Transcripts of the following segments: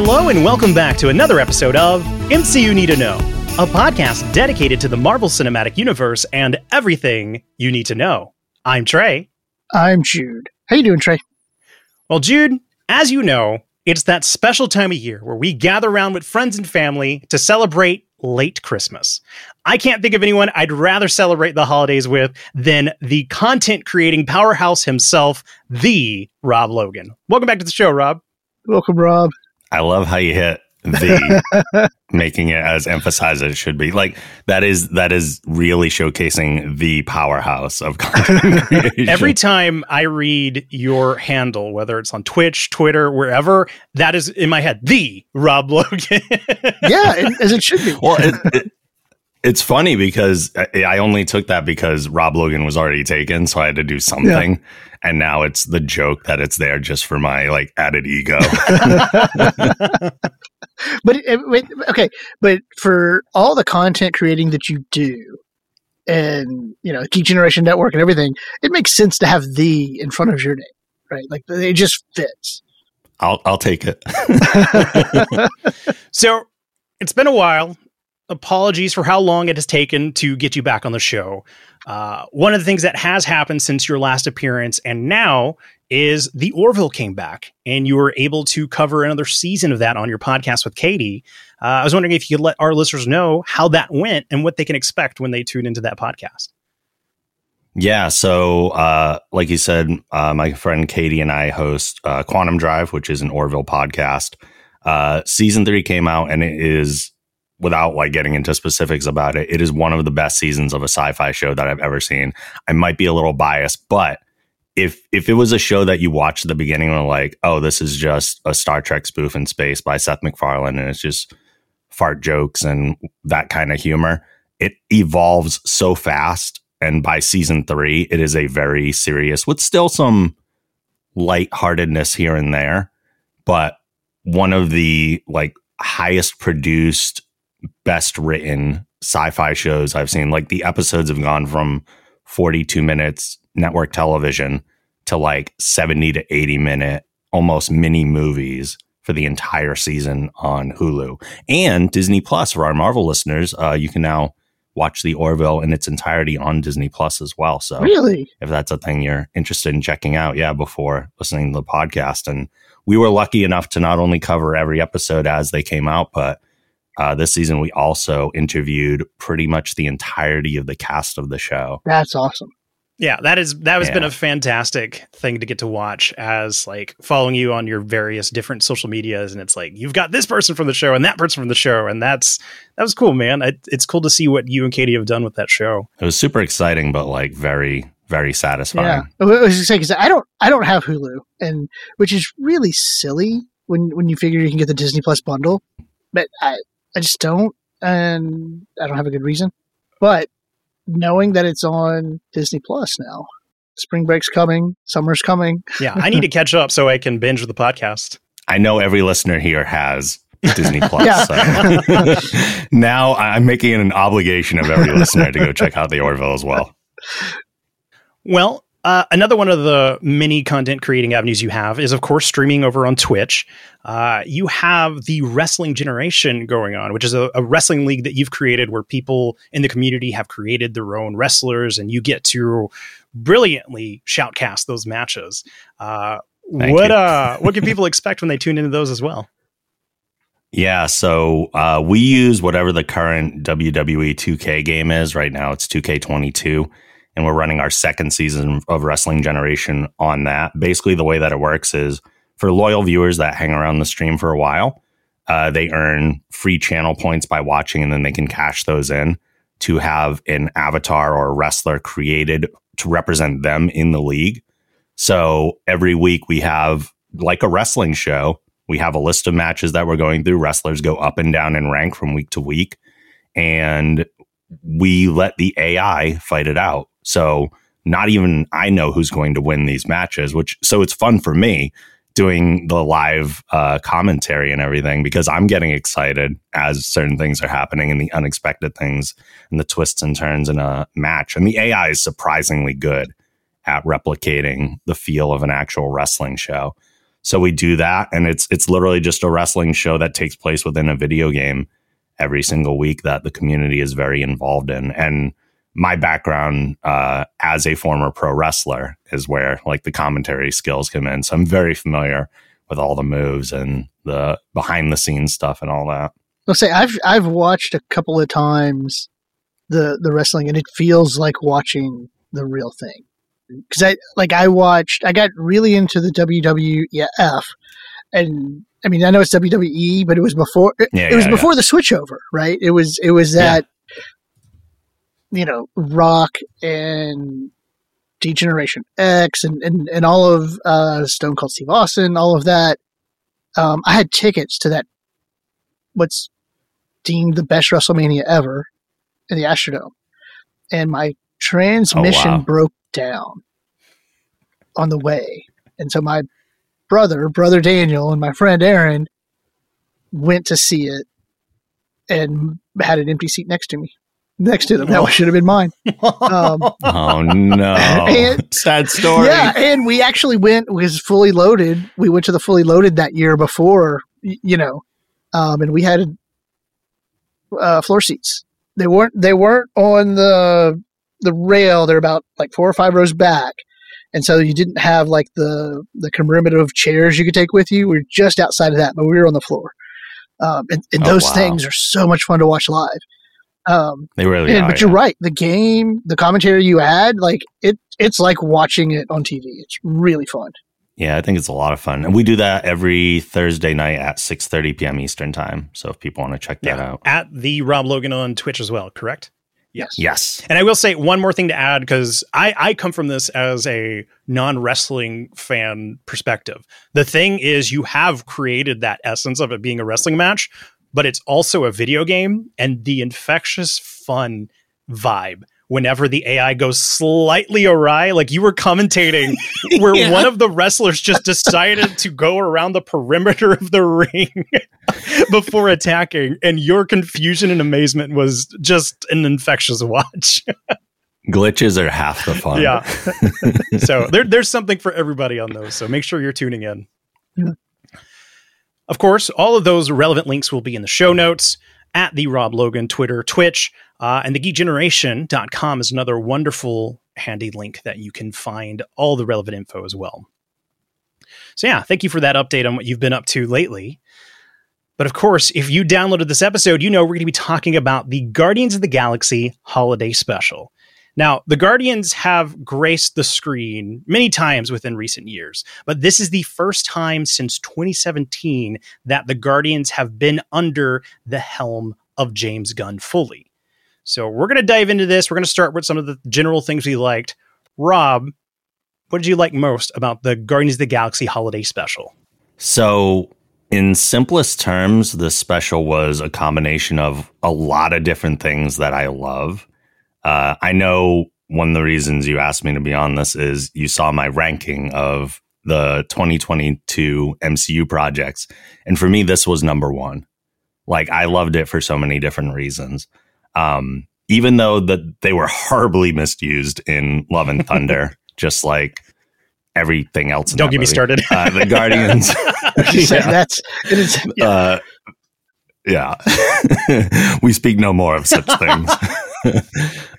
Hello, and welcome back to another episode of MCU Need to Know, a podcast dedicated to the Marvel Cinematic Universe and everything you need to know. I'm Trey. I'm Jude. How you doing, Trey? Well, Jude, as you know, it's that special time of year where we gather around with friends and family to celebrate late Christmas. I can't think of anyone I'd rather celebrate the holidays with than the content creating powerhouse himself, the Rob Logan. Welcome back to the show, Rob. Welcome, Rob. I love how you hit the making it as emphasized as it should be. Like that is that is really showcasing the powerhouse of content creation. Every time I read your handle, whether it's on Twitch, Twitter, wherever, that is in my head, the Rob Logan. yeah, it, as it should be. Well, it, it, it's funny because I, I only took that because Rob Logan was already taken, so I had to do something. Yeah and now it's the joke that it's there just for my like added ego. but uh, it, okay, but for all the content creating that you do, and you know, Geek Generation Network and everything, it makes sense to have the in front of your name, right? Like it just fits. I'll I'll take it. so it's been a while. Apologies for how long it has taken to get you back on the show. Uh, one of the things that has happened since your last appearance and now is the Orville came back and you were able to cover another season of that on your podcast with Katie. Uh, I was wondering if you could let our listeners know how that went and what they can expect when they tune into that podcast. Yeah. So, uh, like you said, uh, my friend Katie and I host uh, Quantum Drive, which is an Orville podcast. Uh, season three came out and it is without like getting into specifics about it, it is one of the best seasons of a sci-fi show that I've ever seen. I might be a little biased, but if if it was a show that you watched at the beginning and like, oh, this is just a Star Trek spoof in space by Seth MacFarlane and it's just fart jokes and that kind of humor, it evolves so fast. And by season three, it is a very serious with still some lightheartedness here and there, but one of the like highest produced best written sci-fi shows I've seen. Like the episodes have gone from 42 minutes network television to like 70 to 80 minute almost mini movies for the entire season on Hulu and Disney Plus for our Marvel listeners. Uh, you can now watch the Orville in its entirety on Disney Plus as well. So really, if that's a thing you're interested in checking out, yeah, before listening to the podcast. And we were lucky enough to not only cover every episode as they came out, but uh, this season, we also interviewed pretty much the entirety of the cast of the show. That's awesome. Yeah, that is that has yeah. been a fantastic thing to get to watch as like following you on your various different social medias, and it's like you've got this person from the show and that person from the show, and that's that was cool, man. I, it's cool to see what you and Katie have done with that show. It was super exciting, but like very very satisfying. Yeah, I was just saying because I don't I don't have Hulu, and which is really silly when when you figure you can get the Disney Plus bundle, but I I just don't, and I don't have a good reason. But knowing that it's on Disney Plus now, spring break's coming, summer's coming. yeah, I need to catch up so I can binge the podcast. I know every listener here has Disney Plus. So. now I'm making it an obligation of every listener to go check out the Orville as well. Well, uh, another one of the many content creating avenues you have is, of course, streaming over on Twitch. Uh, you have the Wrestling Generation going on, which is a, a, wrestling league that you've created where people in the community have created their own wrestlers, and you get to brilliantly shoutcast those matches. Uh, what uh, what can people expect when they tune into those as well? Yeah, so uh, we use whatever the current WWE 2K game is. Right now, it's 2K22 and we're running our second season of Wrestling Generation on that. Basically, the way that it works is for loyal viewers that hang around the stream for a while, uh, they earn free channel points by watching, and then they can cash those in to have an avatar or a wrestler created to represent them in the league. So every week we have like a wrestling show. We have a list of matches that we're going through. Wrestlers go up and down in rank from week to week. And we let the AI fight it out. So not even I know who's going to win these matches, which so it's fun for me doing the live uh, commentary and everything because I'm getting excited as certain things are happening and the unexpected things and the twists and turns in a match. And the AI is surprisingly good at replicating the feel of an actual wrestling show. So we do that, and it's it's literally just a wrestling show that takes place within a video game every single week that the community is very involved in. And my background uh, as a former pro wrestler is where like the commentary skills come in. So I'm very familiar with all the moves and the behind the scenes stuff and all that. I'll say I've I've watched a couple of times the the wrestling, and it feels like watching the real thing. Because I like I watched, I got really into the WWF, and I mean I know it's WWE, but it was before it, Yeah, it was yeah, before the switchover, right? It was it was that you know Rock and D-Generation X and and and all of uh, Stone Cold Steve Austin, all of that. Um, I had tickets to that. What's deemed the best WrestleMania ever in the Astrodome, and my transmission wow. broke down on the way, and so my brother, brother Daniel, and my friend Aaron went to see it, and had an empty seat next to me, next to them. That one should have been mine. Um, Oh no! And- Sad story. yeah, and we actually went was fully loaded. We went to the fully loaded that year before, you know, um, and we had uh, floor seats. They weren't they weren't on the the rail. They're about like four or five rows back, and so you didn't have like the the commemorative chairs you could take with you. We were just outside of that, but we were on the floor. Um, and and Oh, those wow. things are so much fun to watch live. Um, They really and, are. but you're right. The game, the commentary you had, like it, it's like watching it on TV. It's really fun. Yeah, I think it's a lot of fun, and we do that every Thursday night at six thirty p.m. Eastern time. So if people want to check that Yeah, out, at the Rob Logan on Twitch as well, correct? Yes. yes, And I will say one more thing to add because I, I come from this as a non wrestling fan perspective. The thing is, you have created that essence of it being a wrestling match, but it's also a video game and the infectious fun vibe. Whenever the AI goes slightly awry, like you were commentating, where Yeah. one of the wrestlers just decided to go around the perimeter of the ring before attacking, and your confusion and amazement was just an infectious watch. glitches are half the fun. Yeah. so there, there's something for everybody on those. So make sure you're tuning in. Of course, all of those relevant links will be in the show notes at the Rob Logan Twitter, Twitch, uh, and the geekgeneration.com is another wonderful handy link that you can find all the relevant info as well. So yeah, thank you for that update on what you've been up to lately. But of course, if you downloaded this episode, you know we're going to be talking about the Guardians of the Galaxy holiday special. Now, the Guardians have graced the screen many times within recent years, but this is the first time since 2017 that the Guardians have been under the helm of James Gunn fully. So we're going to dive into this. We're going to start with some of the general things we liked. Rob, what did you like most about the Guardians of the Galaxy holiday special? So, in simplest terms, the special was a combination of a lot of different things that I love. Uh, I know one of the reasons you asked me to be on this is you saw my ranking of the 2022 MCU projects. And for me, this was number one. Like, I loved it for so many different reasons. Um, even though that they were horribly misused in Love and Thunder, just like everything else. In Don't that get me started. Uh, the Guardians. Yeah. That's it is. Yeah. Uh, yeah. we speak no more of such things.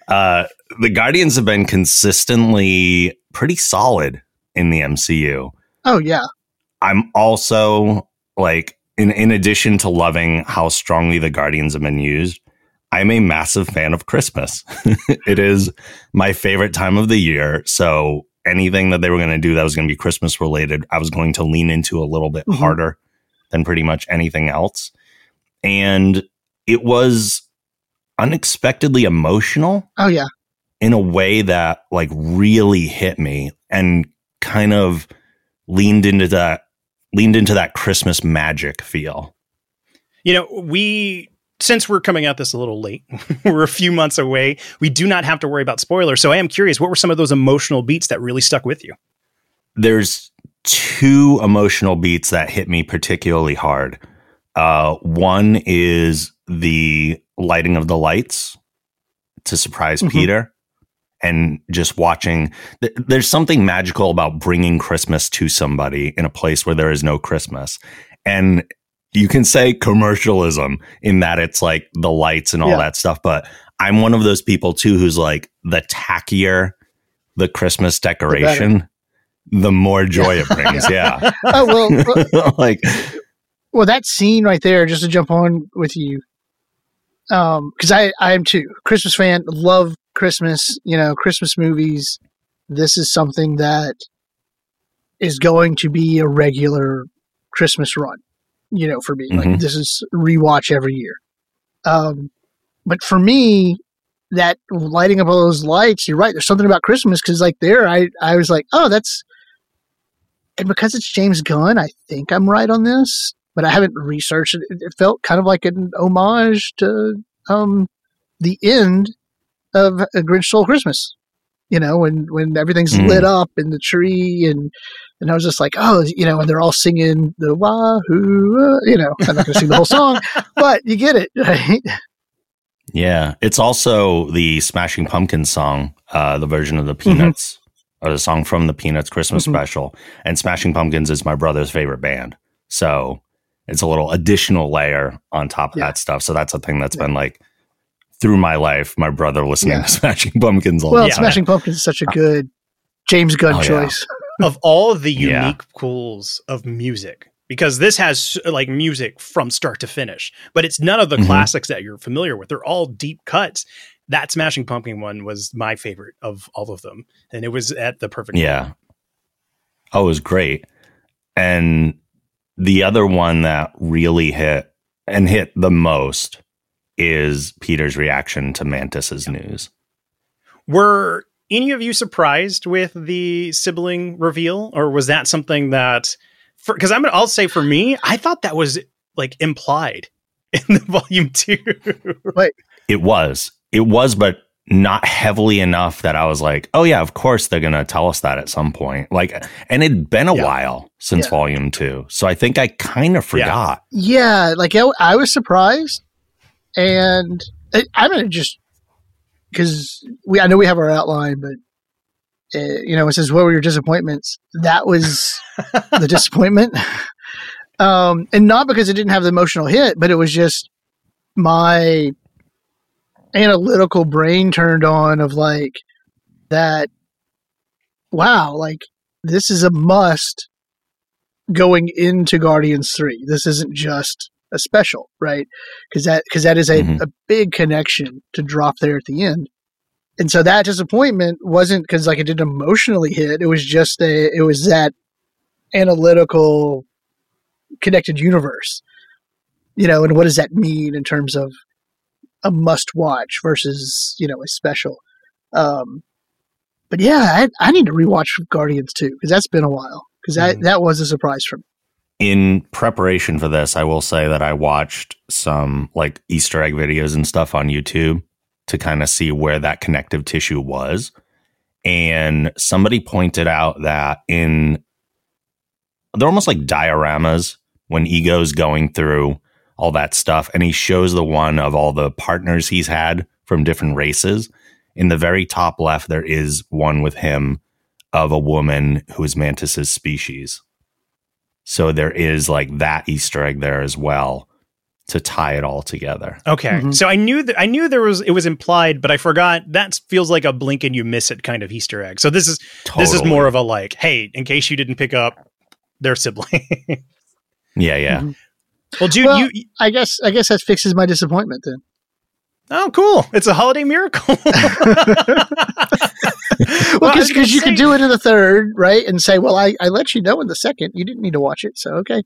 Uh, the Guardians have been consistently pretty solid in the MCU. oh yeah. I'm also like, in, in addition to loving how strongly the Guardians have been used, I'm a massive fan of Christmas. it is my favorite time of the year. So anything that they were going to do that was going to be Christmas related, I was going to lean into a little bit Mhm. harder than pretty much anything else. And it was unexpectedly emotional Oh yeah. in a way that like really hit me and kind of leaned into that leaned into that Christmas magic feel. You know, we since we're coming out this a little late, we're a few months away. We do not have to worry about spoilers. So I am curious, what were some of those emotional beats that really stuck with you? There's two emotional beats that hit me particularly hard. Uh, one is the lighting of the lights to surprise Mhm. Peter, and just watching. Th- there's something magical about bringing Christmas to somebody in a place where there is no Christmas. And you can say commercialism in that it's like the lights and all Yeah. that stuff. But I'm one of those people too who's like the tackier the Christmas decoration, the, more joy it brings. Yeah. Oh well, like, well, that scene right there. Just to jump on with you, um, because I I am too Christmas fan. Love Christmas. You know, Christmas movies. This is something that is going to be a regular Christmas run. You know, for me, like Mhm. this is rewatch every year. Um, but for me, that lighting up all those lights, you're right. There's something about Christmas because, like, there, I I was like, oh, that's, and because it's James Gunn, I think I'm right on this, but I haven't researched it. It felt kind of like an homage to um the end of A Grinch Stole Christmas. You know, when when everything's Mm. lit up in the tree and and I was just like, oh, you know, and they're all singing the wahoo, uh, you know, I'm not going to sing the whole song, but you get it, right? yeah. It's also the Smashing Pumpkins song, uh, the version of the Mm-hmm. Peanuts or the song from the Peanuts Christmas Mhm. special. And Smashing Pumpkins is my brother's favorite band. So it's a little additional layer on top of Yeah. that stuff. So that's a thing that's Yeah. been like through my life, my brother listening Yeah. to Smashing Pumpkins all Well, the time. Smashing Pumpkins is such a good James Gunn Oh, yeah. choice. of all of the Yeah. unique pools of music because this has like music from start to finish but it's none of the Mhm. classics that you're familiar with they're all deep cuts that smashing pumpkin one was my favorite of all of them and it was at the perfect Yeah. moment. Oh, it was great. And the other one that really hit and hit the most is Peter's reaction to Mantis's news. were any of you surprised with the sibling reveal or was that something that because i'm gonna i'll say for me i thought that was like implied in the volume two It was. It was, but not heavily enough that I was like, oh, yeah, of course they're going to tell us that at some point. Like, and it'd been a Yeah. while since Yeah. volume two. So I think I kind of forgot. Yeah, like I, I was surprised, and I, I'm gonna just because we I know we have our outline, but uh, you know it says what were your disappointments? That was the disappointment, um, and not because it didn't have the emotional hit, but it was just my analytical brain turned on of like that. Wow, like this is a must going into Guardians 3. This isn't just a special, right? Because that because that is a, Mhm. a big connection to drop there at the end. And so that disappointment wasn't because like it didn't emotionally hit. It was just a it was that analytical connected universe. You know, and what does that mean in terms of a must watch versus, you know, a special? Um but yeah, I, I need to rewatch Guardians too because that's been a while. Because that, Mhm. that was a surprise for me. in preparation for this, I will say that I watched some like Easter egg videos and stuff on YouTube to kind of see where that connective tissue was. And somebody pointed out that in they're almost like dioramas when Ego's going through all that stuff and he shows the one of all the partners he's had from different races. In the very top left, there is one with him of a woman who is Mantis's species. So there is like that Easter egg there as well to tie it all together. Okay, Mhm. so I knew that I knew there was it was implied, but I forgot. That feels like a blink and you miss it kind of Easter egg. So this is this is more of a like, hey, in case you didn't pick up their sibling. yeah, yeah. Mhm. Well, Jude, Well- you I guess I guess that fixes my disappointment then. oh cool, it's a holiday miracle. Well, because you could do it in the third, right? And say, well, I, I let you know in the second. You didn't need to watch it. So, okay.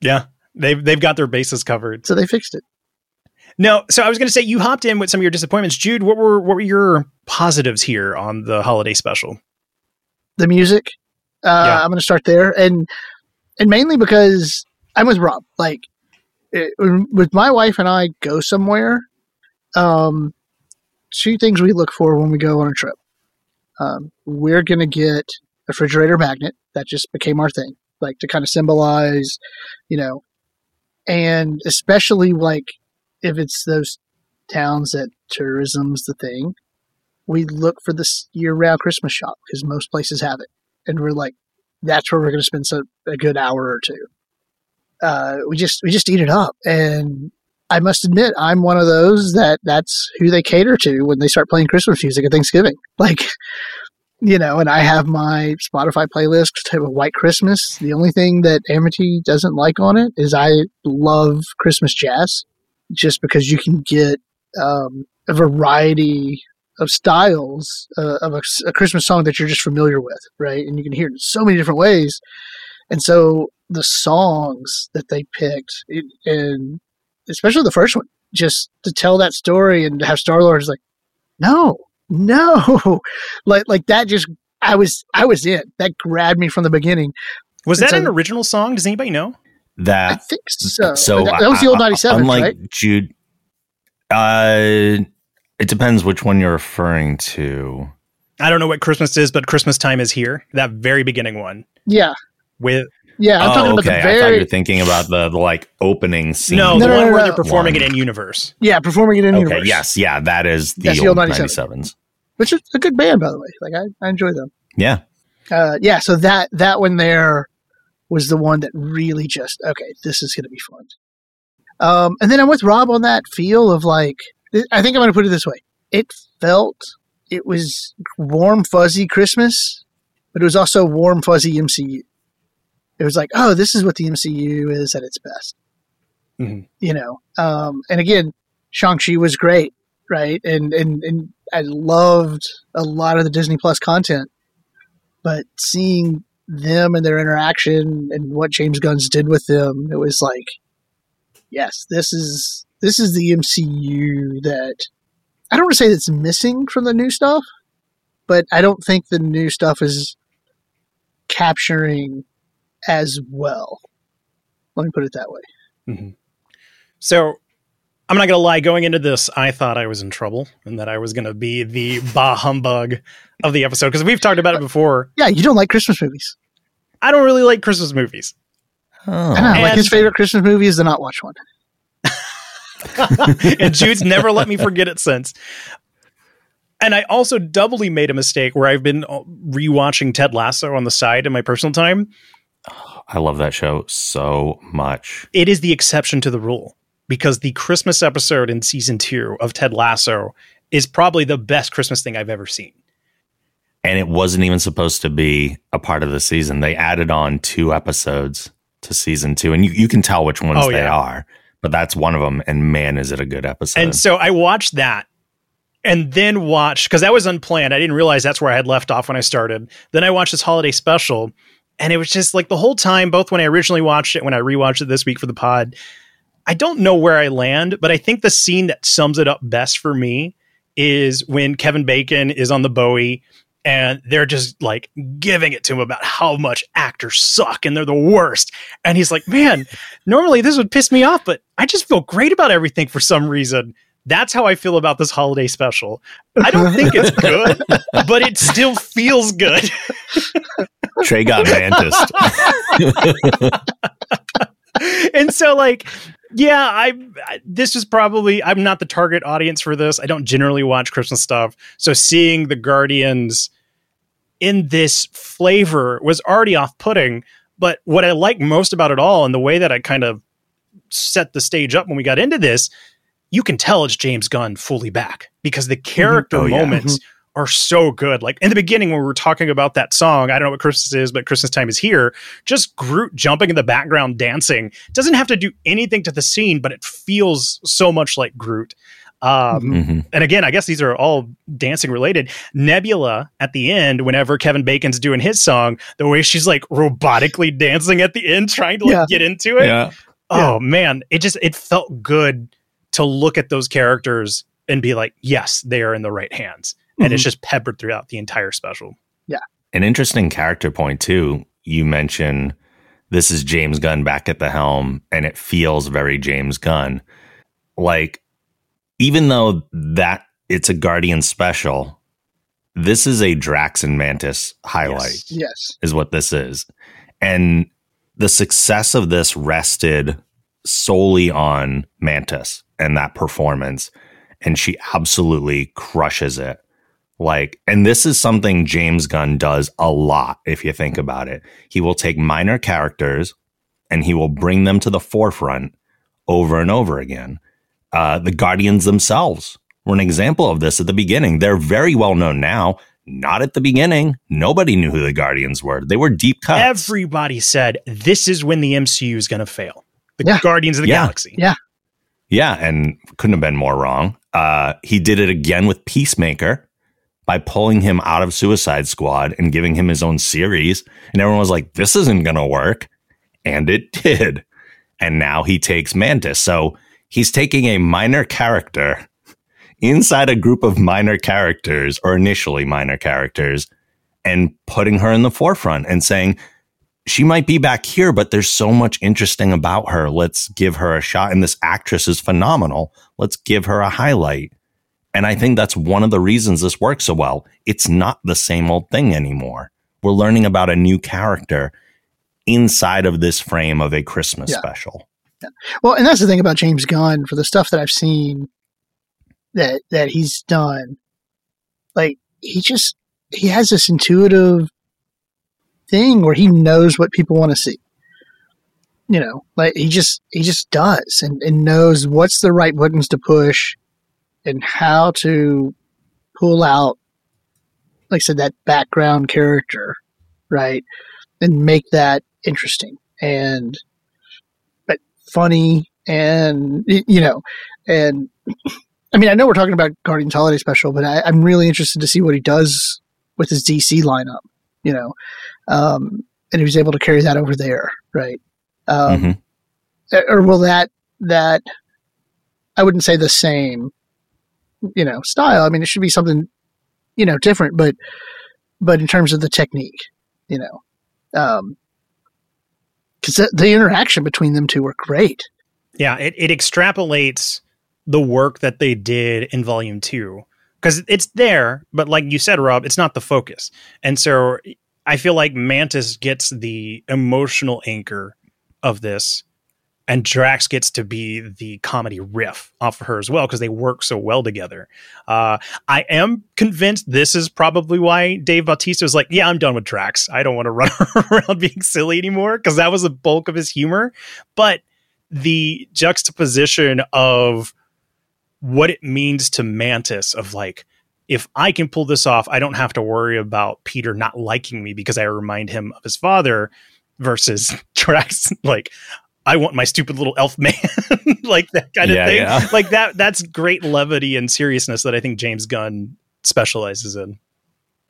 Yeah, they've they've got their bases covered. So they fixed it. No, so I was going to say you hopped in with some of your disappointments, Jude. What were what were your positives here on the holiday special? The music, uh, Yeah. I'm going to start there. And, and mainly because I'm with Rob. Like, it, with my wife and I go somewhere, um, two things we look for when we go on a trip. Um, we're going to get a refrigerator magnet. That just became our thing, like to kind of symbolize, you know, and especially like if it's those towns that tourism's the thing, we look for this year-round Christmas shop because most places have it, and we're like, that's where we're going to spend so, a good hour or two. Uh, we just we just eat it up, and I must admit, I'm one of those that that's who they cater to when they start playing Christmas music at Thanksgiving. Like, you know, and I have my Spotify playlist type of White Christmas. The only thing that Amity doesn't like on it is I love Christmas jazz, just because you can get um, a variety of styles uh, of a, a, Christmas song that you're just familiar with, right? And you can hear it in so many different ways. And so the songs that they picked, it, and especially the first one, just to tell that story and have Star Lord is like, no, no, like like that. Just I was I was in that grabbed me from the beginning. Was that so, an original song? Does anybody know? That I think so. So that, that was the old ninety seven. Unlike right? Jude, uh, it depends which one you're referring to. I don't know what Christmas is, but Christmas time is here. That very beginning one. Yeah. With yeah, I'm oh, talking about okay. the very. I thought you were thinking about the, the like opening scene. No, No, the no, one no, where no. they're performing One. it in universe. Yeah, performing it in Okay, universe. yes, yeah, that is the, That's old, the old 97s. 97s. which is a good band by the way. Like I, I enjoy them. Yeah. Uh, yeah, so that that one there was the one that really just okay. This is going to be fun. Um, and then I'm with Rob on that feel of like I think I'm going to put it this way. It felt it was warm fuzzy Christmas, but it was also warm fuzzy MCU. It was like, oh, this is what the MCU is at its best. Mhm. You know, um, and again, Shang Chi was great, right? And and and I loved a lot of the Disney Plus content, but seeing them and their interaction and what James Gunn's did with them, it was like, yes, this is this is the MCU that I don't want to say that's missing from the new stuff, but I don't think the new stuff is capturing as well. Let me put it that way. So I'm not going to lie. Going into this, I thought I was in trouble and that I was going to be the bah humbug of the episode because we've talked about it before. Yeah, you don't like Christmas movies. I don't really like Christmas movies. Oh. I know. Like his favorite Christmas movie is the Not Watch one. and Jude's never let me forget it since. And I also doubly made a mistake where I've been uh, rewatching Ted Lasso on the side in my personal time. I love that show so much. It is the exception to the rule because the Christmas episode in season two of Ted Lasso is probably the best Christmas thing I've ever seen. And it wasn't even supposed to be a part of the season. They added on two episodes to season two, and you, you can tell which ones Oh, they yeah. are. But that's one of them, and man, is it a good episode! And so I watched that and then watched because that was unplanned. I didn't realize that's where I had left off when I started. Then I watched this holiday special, and it was just like the whole time, both when I originally watched it, when I rewatched it this week for the pod. I don't know where I land, but I think the scene that sums it up best for me is when Kevin Bacon is on the Bowie and they're just like giving it to him about how much actors suck and they're the worst. And he's like, man, normally this would piss me off, but I just feel great about everything for some reason. That's how I feel about this holiday special. I don't think it's good, but it still feels good. Trey got mantis. and so like yeah I, I this is probably i'm not the target audience for this i don't generally watch christmas stuff so seeing the guardians in this flavor was already off-putting but what i like most about it all and the way that i kind of set the stage up when we got into this you can tell it's james gunn fully back because the character Oh, yeah. moments are so good like in the beginning when we were talking about that song i don't know what christmas is but christmas time is here just Groot jumping in the background dancing doesn't have to do anything to the scene, but it feels so much like Groot. Um, Mhm. And again, I guess these are all dancing related. Nebula at the end, whenever Kevin Bacon's doing his song, the way she's like robotically dancing at the end, trying to like Yeah. get into it. Yeah. Oh man, it just it felt good to look at those characters and be like, yes, they are in the right hands. And it's mhm. just peppered throughout the entire special. Yeah. An interesting character point too. You mention this is James Gunn back at the helm, and it feels very James Gunn. Like, even though that it's a Guardian special, this is a Drax and Mantis highlight. Yes. Yes. is what this is. And the success of this rested solely on Mantis and that performance. And she absolutely crushes it. Like, and this is something James Gunn does a lot if you think about it. He will take minor characters and he will bring them to the forefront over and over again. Uh, the Guardians themselves were an example of this at the beginning. They're very well known now. Not at the beginning. Nobody knew who the Guardians were. They were deep cuts. Everybody said this is when the MCU is going to fail. The Yeah. Guardians of the Yeah. Galaxy. Yeah. Yeah, and couldn't have been more wrong. Uh, he did it again with Peacemaker by pulling him out of Suicide Squad and giving him his own series. And everyone was like, this isn't going to work. And it did. And now he takes Mantis. So he's taking a minor character inside a group of minor characters, or initially minor characters, and putting her in the forefront and saying, she might be back here, but there's so much interesting about her. Let's give her a shot. And this actress is phenomenal. Let's give her a highlight. And I think that's one of the reasons this works so well. It's not the same old thing anymore. We're learning about a new character inside of this frame of a Christmas Yeah. special. Well, and that's the thing about James Gunn for the stuff that I've seen that that he's done. Like he just he has this intuitive thing where he knows what people want to see. You know, like he just he just does and, and knows what's the right buttons to push and how to pull out like I said, that background character, right? And make that interesting and but funny and you know and i mean i know we're talking about guardians holiday special but I, i'm really interested to see what he does with his dc lineup you know um and he was able to carry that over there right um Mhm. or will that that i wouldn't say the same you know style i mean it should be something you know different but but in terms of the technique you know um because the, the interaction between them two were great Yeah, it, it extrapolates the work that they did in volume two because it's there, but like you said, Rob, it's not the focus. And so I feel like Mantis gets the emotional anchor of this, and Drax gets to be the comedy riff off of her as well because they work so well together. Uh, I am convinced this is probably why Dave Bautista was like, "Yeah, I'm done with Drax. I don't want to run around being silly anymore," because that was the bulk of his humor. But the juxtaposition of what it means to Mantis of like if I can pull this off, I don't have to worry about Peter not liking me because I remind him of his father versus Drax like I want my stupid little elf man like that kind of Yeah, thing. yeah. Like that that's great levity and seriousness that I think James Gunn specializes in.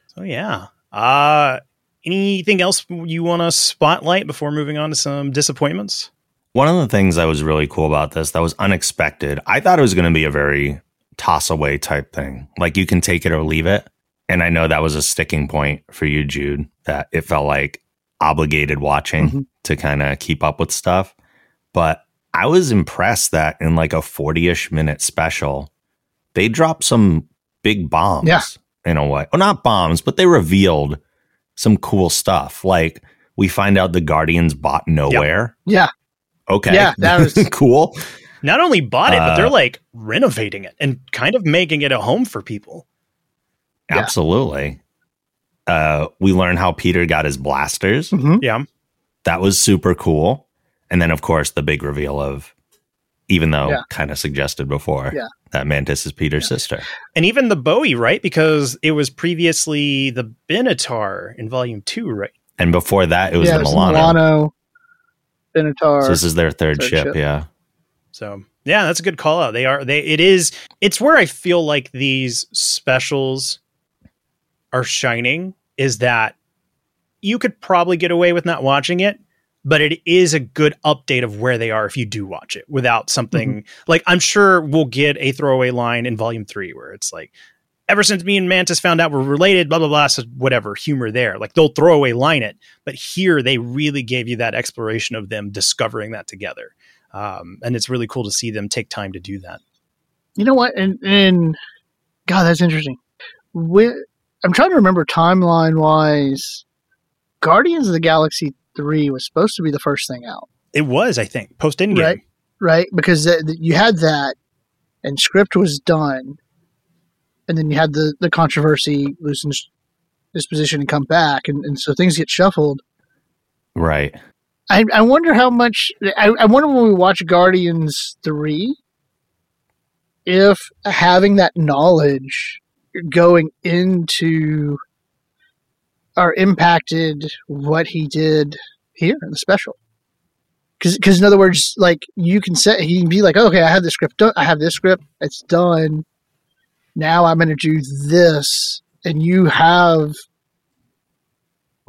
So yeah. Uh anything else you want to spotlight before moving on to some disappointments? One of the things that was really cool about this that was unexpected, I thought it was going to be a very toss away type thing. Like you can take it or leave it. And I know that was a sticking point for you, Jude, that it felt like obligated watching Mhm. to kind of keep up with stuff. But I was impressed that in like a 40 ish minute special, they dropped some big bombs Yeah. in a way. Well, not bombs, but they revealed some cool stuff. Like we find out the Guardians bought nowhere. yeah Okay. Yeah, that was- cool. Not only bought it, but Uh, they're like renovating it and kind of making it a home for people. Yeah. Absolutely. Uh, we learn how Peter got his blasters. hmm Yeah. That was super cool. And then, of course, the big reveal of, even though Yeah. kind of suggested before, Yeah. that Mantis is Peter's sister. And even the Bowie, right? Because it was previously the Benatar in volume two, right? And before that, it was yeah, the it was Milano. Milano, Benatar. So this is their third, Third ship, ship. Yeah. So yeah, that's a good call out. They are they it is it's where I feel like these specials are shining is that you could probably get away with not watching it, but it is a good update of where they are if you do watch it without something mm-hmm. like I'm sure we'll get a throwaway line in volume three where it's like ever since me and Mantis found out we're related, blah blah blah, so whatever humor there. Like they'll throw away line it, but here they really gave you that exploration of them discovering that together, um, and it's really cool to see them take time to do that. You know what? And, and God, that's interesting. Wh- I'm trying to remember timeline wise. Guardians of the Galaxy three was supposed to be the first thing out, It was, I think, post Endgame. Right. right? Because th- th- you had that, and script was done, and then you had the the controversy loosen his position and come back, and, and so things get shuffled. Right. I, I wonder how much. I, I wonder when we watch Guardians 3 if having that knowledge going into or impacted what he did here in the special. Because, in other words, like you can say he can be like, oh, okay, I have this script, done. I have this script, it's done. Now I'm going to do this, and you have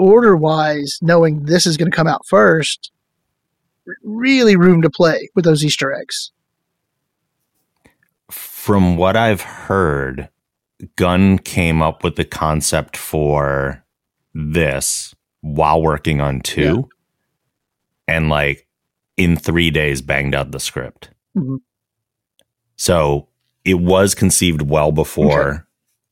order wise, knowing this is going to come out first, really room to play with those Easter eggs. From what I've heard, Gunn came up with the concept for this while working on two, yeah. and like in three days banged out the script. Mm-hmm. So it was conceived well before okay.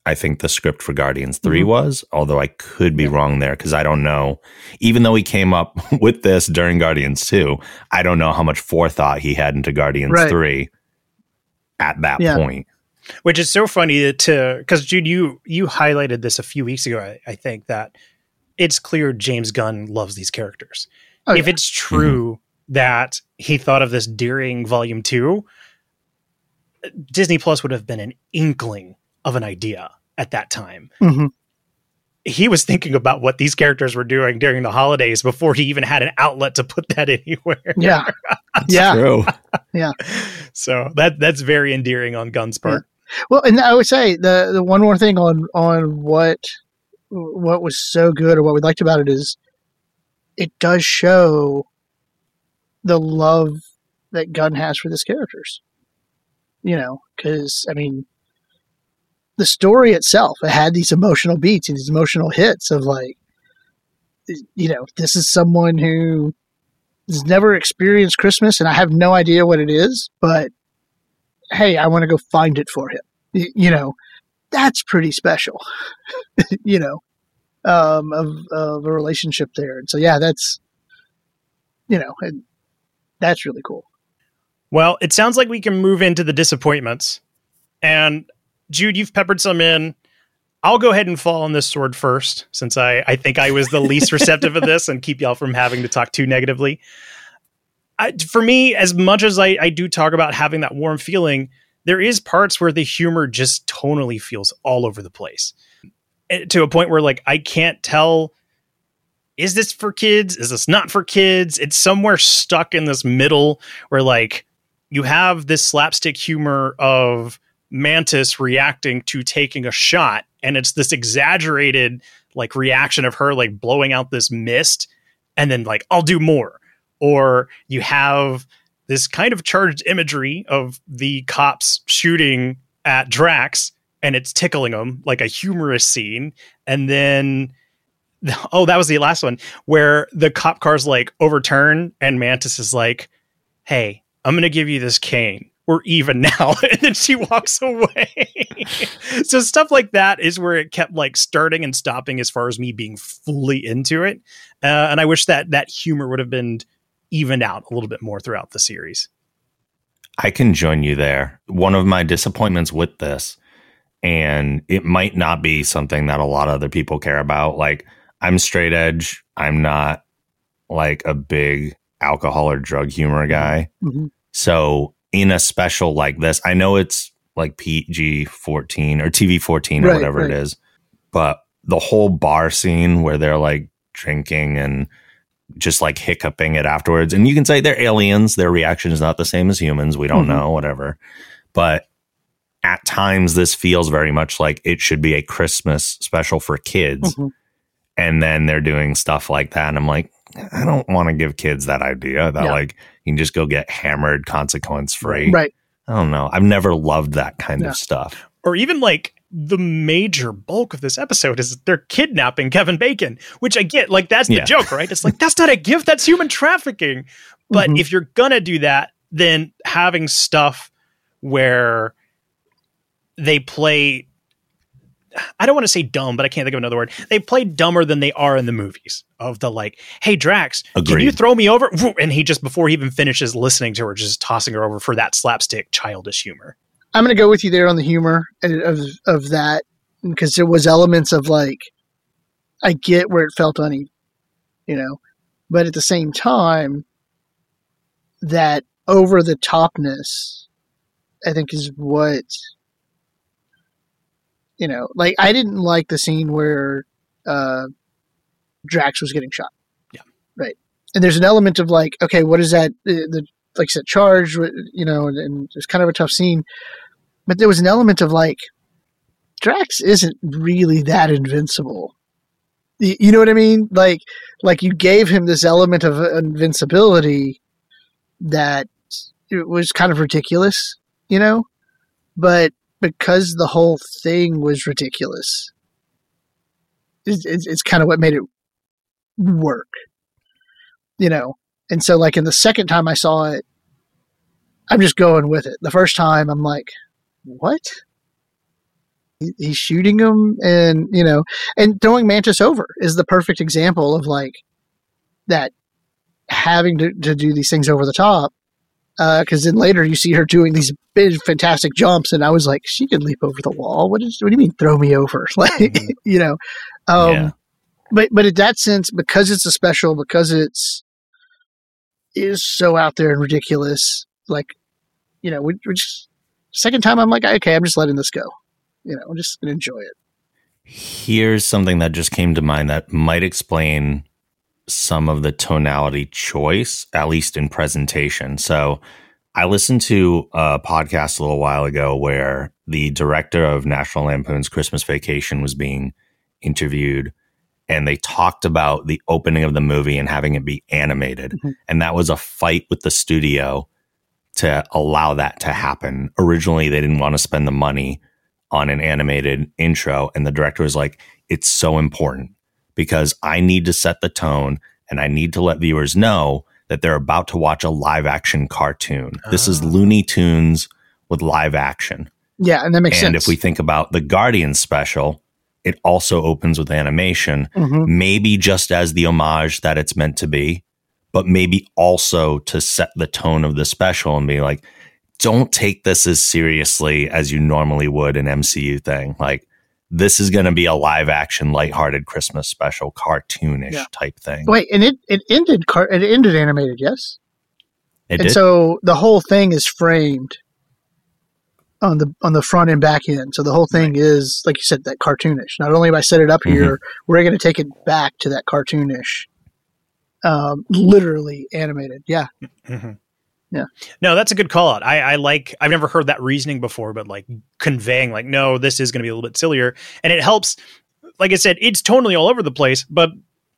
I think the script for Guardians 3 mm-hmm. was, although I could be yeah. wrong there because I don't know. Even though he came up with this during Guardians 2, I don't know how much forethought he had into Guardians right. 3 at that yeah. point. Which is so funny to because Jude, you you highlighted this a few weeks ago. I, I think that it's clear James Gunn loves these characters. Oh, if yeah. it's true mm-hmm. that he thought of this during Volume Two, Disney Plus would have been an inkling of an idea at that time. Mm-hmm. He was thinking about what these characters were doing during the holidays before he even had an outlet to put that anywhere. Yeah, yeah, true. yeah. So that that's very endearing on Gunn's part. Yeah. Well, and I would say the the one more thing on on what what was so good or what we liked about it is it does show the love that Gunn has for these characters. You know, because I mean, the story itself it had these emotional beats and these emotional hits of like you know this is someone who has never experienced christmas and i have no idea what it is but hey i want to go find it for him. You know that's pretty special you know um, of, of a relationship there. And so yeah that's you know that's really cool. Well it sounds like we can move into the disappointments. And Jude, you've peppered some in. I'll go ahead and fall on this sword first, since I, I think I was the least receptive of this and keep y'all from having to talk too negatively. I, for me, as much as I, I do talk about having that warm feeling, there is parts where the humor just tonally feels all over the place eh, to a point where like I can't tell is this for kids? Is this not for kids? It's somewhere stuck in this middle where like you have this slapstick humor of Mantis reacting to taking a shot, and it's this exaggerated like reaction of her like blowing out this mist, and then like I'll do more. Or you have this kind of charged imagery of the cops shooting at Drax, and it's tickling him like a humorous scene, and then oh that was the last one where the cop cars like overturn and mantis is like hey i'm gonna give you this cane we're even now. And then she walks away. So stuff like that is where it kept like starting and stopping as far as me being fully into it. Uh, and i wish that that humor would have been evened out a little bit more throughout the series. I can join you there. One of my disappointments with this and it might not be something that a lot of other people care about like i'm straight edge. I'm not like a big alcohol or drug humor guy. Mm-hmm. so in a special like this. I know it's like PG 14 or TV 14 or right, whatever right. it is, but the whole bar scene where they're like drinking and just like hiccuping it afterwards. And you can say they're aliens, their reaction is not the same as humans. We don't mm-hmm. know, whatever. But at times, this feels very much like it should be a Christmas special for kids. Mm-hmm. And then they're doing stuff like that. And I'm like, I don't want to give kids that idea that yeah. like you can just go get hammered consequence free. Right. I don't know. I've never loved that kind yeah. of stuff. Or even like the major bulk of this episode is they're kidnapping Kevin Bacon, which I get. Like that's the yeah. joke, right? It's like that's not a gift, that's human trafficking. But mm-hmm. if you're gonna do that, then having stuff where they play I don't want to say dumb, but I can't think of another word. They play dumber than they are in the movies. Of the like, hey Drax, Agreed. can you throw me over? And he just before he even finishes listening to her, just tossing her over for that slapstick childish humor. I'm going to go with you there on the humor of of that because there was elements of like I get where it felt uneven, you know, but at the same time, that over the topness, I think is what you know. Like I didn't like the scene where uh, Drax was getting shot. Yeah, right. And there's an element of like, okay, what is that? The, the like I said, charge, you know, and, and it's kind of a tough scene. But there was an element of like, Drax isn't really that invincible. You know what I mean? Like, like you gave him this element of invincibility that it was kind of ridiculous, you know. But because the whole thing was ridiculous, it's, it's, it's kind of what made it work, you know. And so, like in the second time I saw it, I'm just going with it. The first time, I'm like, what? he's shooting him and you know and throwing mantis over is the perfect example of like that having to, to do these things over the top because uh, then later you see her doing these big fantastic jumps and i was like she can leap over the wall what, is, what do you mean throw me over like mm-hmm. you know um, yeah. but but in that sense because it's a special because it's is so out there and ridiculous like you know we, we just second time i'm like okay i'm just letting this go you know, I'm just gonna enjoy it. Here's something that just came to mind that might explain some of the tonality choice, at least in presentation. So I listened to a podcast a little while ago where the director of National Lampoon's Christmas Vacation was being interviewed and they talked about the opening of the movie and having it be animated. Mm-hmm. And that was a fight with the studio to allow that to happen. Originally, they didn't want to spend the money on an animated intro. And the director was like, it's so important because I need to set the tone and I need to let viewers know that they're about to watch a live action cartoon. Oh. This is ah. Looney Tunes with live action. Yeah, and that makes and sense. And if we think about the Guardians special, it also opens with animation, mm-hmm. maybe just as the homage that it's meant to be, but maybe also to set the tone of the special and be like, don't take this as seriously as you normally would an MCU thing. Like this is going to be a live action, lighthearted Christmas special, cartoonish yeah. type thing. Wait, and it it ended car- it ended animated, yes. It and did? so the whole thing is framed on the on the front and back end. So the whole thing right. is like you said that cartoonish. Not only if I set it up mm-hmm. here, we're going to take it back to that cartoonish, um, literally animated. Yeah. Mm-hmm. Yeah. No, that's a good call out. I, I like, I've never heard that reasoning before, but like conveying, like, no, this is going to be a little bit sillier. And it helps, like I said, it's totally all over the place, but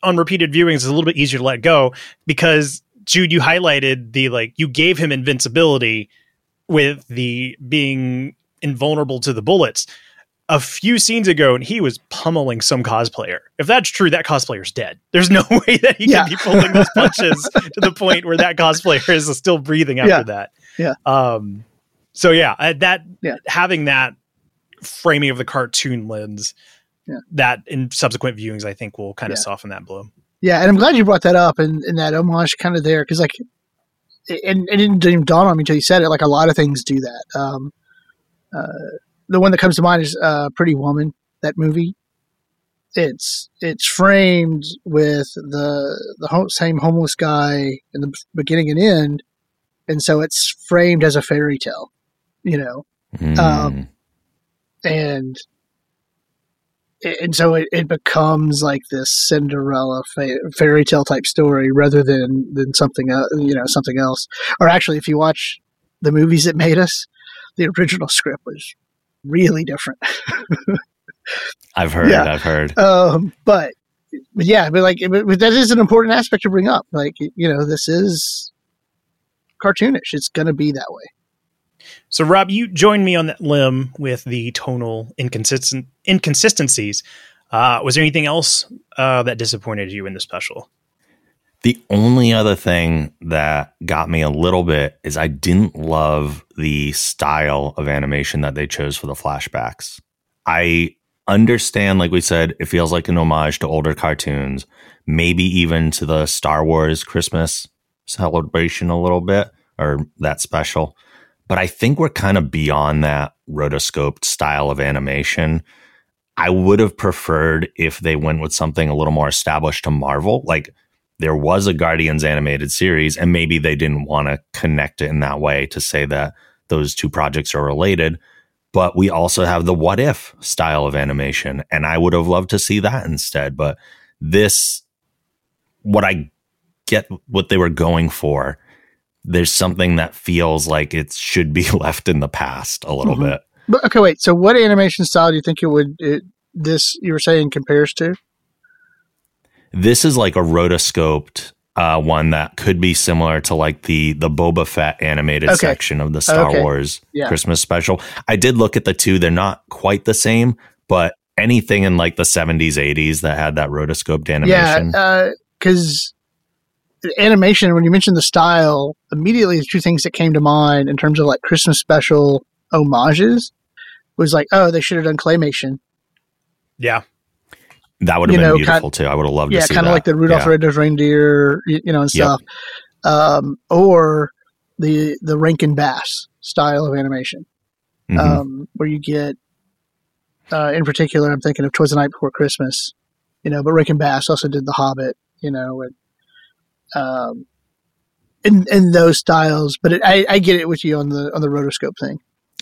on repeated viewings, it's a little bit easier to let go because, Jude, you highlighted the, like, you gave him invincibility with the being invulnerable to the bullets a few scenes ago and he was pummeling some cosplayer. If that's true, that cosplayer's dead. There's no way that he yeah. can be pulling those punches to the point where that cosplayer is still breathing after yeah. that. Yeah. Um. So yeah, that yeah. having that framing of the cartoon lens, yeah. that in subsequent viewings, I think will kind of soften that blow. Yeah, and I'm glad you brought that up and, and that homage kind of there because like, and, and it didn't even dawn on me until you said it. Like a lot of things do that. Um, uh, the one that comes to mind is uh, Pretty Woman. That movie. It's it's framed with the the ho- same homeless guy in the beginning and end, and so it's framed as a fairy tale, you know, mm. um, and and so it, it becomes like this Cinderella fa- fairy tale type story rather than than something else, you know, something else. Or actually, if you watch the movies that made us, the original script was really different. I've heard. Yeah. I've heard. Um, but, but yeah, but like but, but that is an important aspect to bring up. Like you know, this is cartoonish. It's going to be that way. So, Rob, you joined me on that limb with the tonal inconsistent inconsistencies. Uh, was there anything else uh, that disappointed you in the special? The only other thing that got me a little bit is I didn't love the style of animation that they chose for the flashbacks. I understand, like we said, it feels like an homage to older cartoons, maybe even to the Star Wars Christmas celebration a little bit or that special. but I think we're kind of beyond that rotoscoped style of animation. I would have preferred if they went with something a little more established to Marvel. Like there was a Guardians animated series, and maybe they didn't want to connect it in that way to say that those two projects are related. But we also have the what if style of animation, and I would have loved to see that instead. But this, what I get what they were going for, there's something that feels like it should be left in the past a little mm-hmm. bit. But okay, wait. So, what animation style do you think it would it, this you were saying compares to? This is like a rotoscoped uh, one that could be similar to like the the Boba Fett animated okay. section of the Star okay. Wars yeah. Christmas special. I did look at the two; they're not quite the same, but anything in like the 70s, 80s that had that rotoscoped animation. Yeah, because uh, animation. When you mentioned the style, immediately the two things that came to mind in terms of like Christmas special homages was like, oh, they should have done claymation. Yeah. That would have been know, beautiful kind, too. I would have loved yeah, to see kind of like the Rudolph yeah. Red-Nosed Reindeer, you, you know, and stuff. Yep. Um, or the the Rankin Bass style of animation, mm-hmm. um, where you get, uh, in particular, I'm thinking of Twas the Night Before Christmas, you know, but Rankin Bass also did The Hobbit, you know, and um, in in those styles. But it, I, I get it with you on the on the rotoscope thing.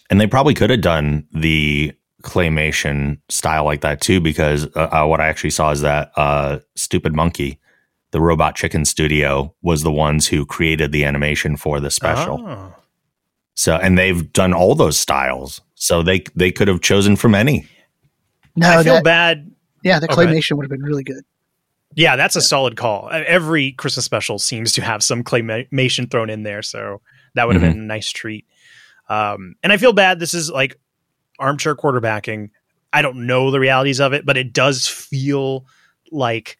And they probably could have done the claymation style like that too, because uh, uh, what I actually saw is that uh, Stupid Monkey, the Robot Chicken Studio, was the ones who created the animation for the special. Oh. So, and they've done all those styles, so they they could have chosen from any. No, I feel that, bad. Yeah, the claymation okay. would have been really good. Yeah, that's a solid call. Every Christmas special seems to have some claymation thrown in there, so that would have mm-hmm. been a nice treat. Um, and I feel bad. This is like armchair quarterbacking. I don't know the realities of it, but it does feel like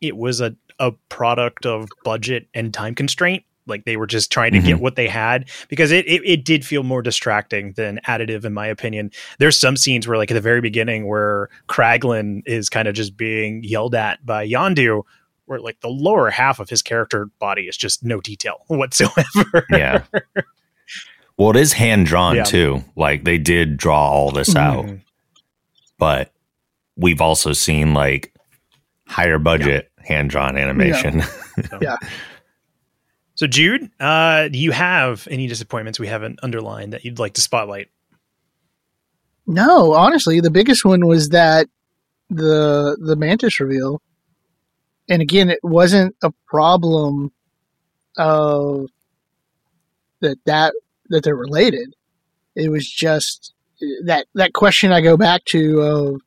it was a, a product of budget and time constraint. Like they were just trying to mm-hmm. get what they had because it, it, it did feel more distracting than additive, in my opinion. There's some scenes where, like at the very beginning, where Kraglin is kind of just being yelled at by Yondu, where like the lower half of his character body is just no detail whatsoever. Yeah. Well, it is hand drawn yeah. too. Like they did draw all this mm-hmm. out, but we've also seen like higher budget yeah. hand drawn animation. Yeah. So. yeah. So, Jude, uh, do you have any disappointments we haven't underlined that you'd like to spotlight? No, honestly, the biggest one was that the the mantis reveal, and again, it wasn't a problem of that that that they're related. It was just that that question I go back to of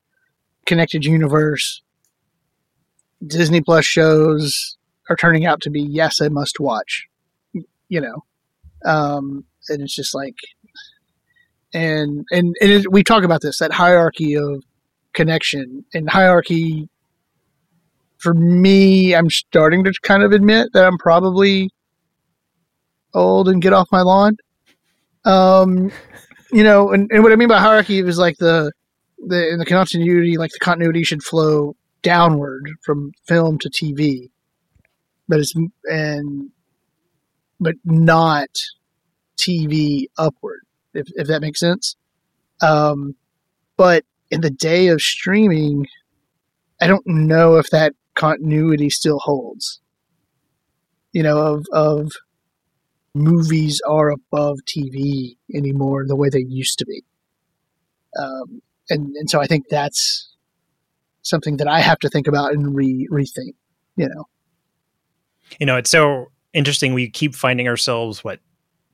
connected universe. Disney Plus shows are turning out to be yes, I must watch. You know, um, and it's just like, and and and it, we talk about this that hierarchy of connection and hierarchy. For me, I'm starting to kind of admit that I'm probably old and get off my lawn. Um, you know, and, and what I mean by hierarchy is like the the in the continuity, like the continuity should flow downward from film to TV, but it's and but not TV upward, if if that makes sense. Um, but in the day of streaming, I don't know if that continuity still holds. You know, of of movies are above TV anymore the way they used to be. Um, and, and so I think that's something that I have to think about and re rethink, you know. You know, it's so interesting. We keep finding ourselves, what,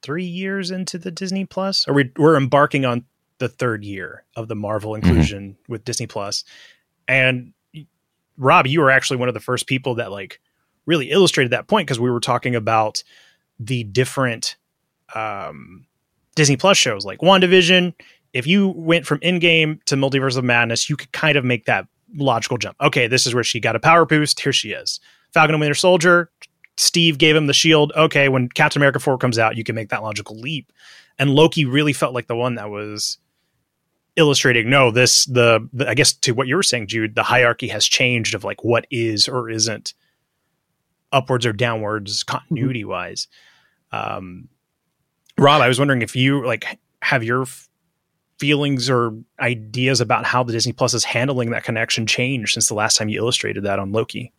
three years into the Disney Plus? Or we, we're embarking on the third year of the Marvel mm-hmm. inclusion mm-hmm. with Disney Plus. And Rob, you were actually one of the first people that like really illustrated that point because we were talking about the different um, Disney Plus shows like WandaVision. If you went from Endgame to Multiverse of Madness, you could kind of make that logical jump. Okay, this is where she got a power boost. Here she is. Falcon and Winter Soldier. Steve gave him the shield. Okay, when Captain America 4 comes out, you can make that logical leap. And Loki really felt like the one that was illustrating no this the, the, i guess to what you were saying jude the hierarchy has changed of like what is or isn't upwards or downwards continuity wise um, Rob, I was wondering if you like have your feelings or ideas about how the Disney Plus is handling that connection changed since the last time you illustrated that on Loki.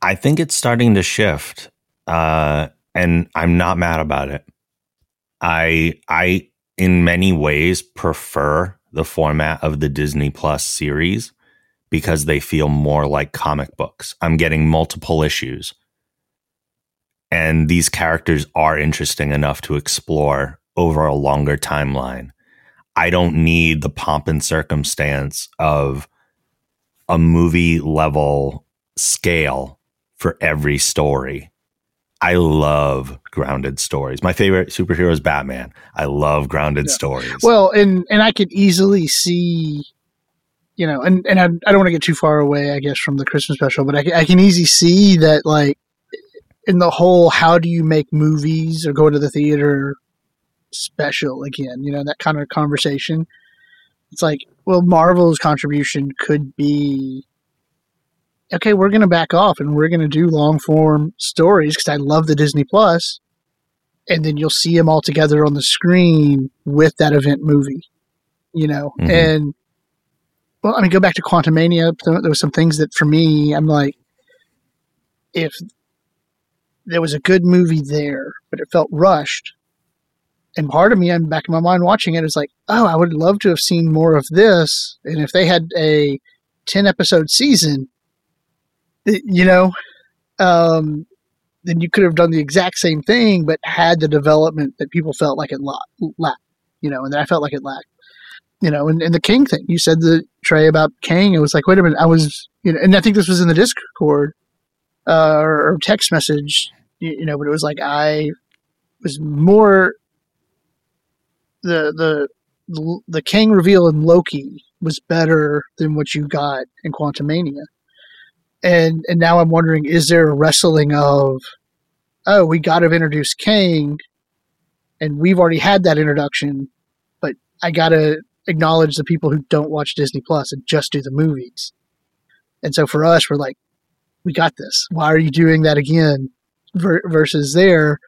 I think it's starting to shift, uh, and I'm not mad about it. I I in many ways prefer the format of the Disney Plus series because they feel more like comic books. I'm getting multiple issues. And these characters are interesting enough to explore over a longer timeline. I don't need the pomp and circumstance of a movie level scale for every story. I love grounded stories. My favorite superhero is Batman. I love grounded yeah. stories. Well, and and I could easily see, you know, and and I, I don't want to get too far away, I guess, from the Christmas special, but I, I can easily see that, like, in the whole, how do you make movies or go to the theater special again? You know, that kind of conversation. It's like, well, Marvel's contribution could be okay, we're going to back off and we're going to do long form stories because I love the Disney Plus, and then you'll see them all together on the screen with that event movie, you know. Mm-hmm. And well, I mean, go back to Quantumania. There was some things that for me, I'm like, if there was a good movie there, but it felt rushed. And part of me, I'm back in my mind watching it, is like, oh, I would love to have seen more of this. And if they had a 10 episode season, you know, um, then you could have done the exact same thing, but had the development that people felt like it lacked, you know, and that I felt like it lacked, you know, and, and the King thing, you said the Trey about Kang, it was like, wait a minute, I was, you know, and I think this was in the Discord, uh, or, text message, you, you know, but it was like, I was more the, the, the, the Kang reveal in Loki was better than what you got in Quantumania and and now I'm wondering, is there a wrestling of, oh, we got to introduce Kang, and we've already had that introduction, but I got to acknowledge the people who don't watch Disney Plus and just do the movies. And so for us, we're like, we got this. Why are you doing that again? versus there,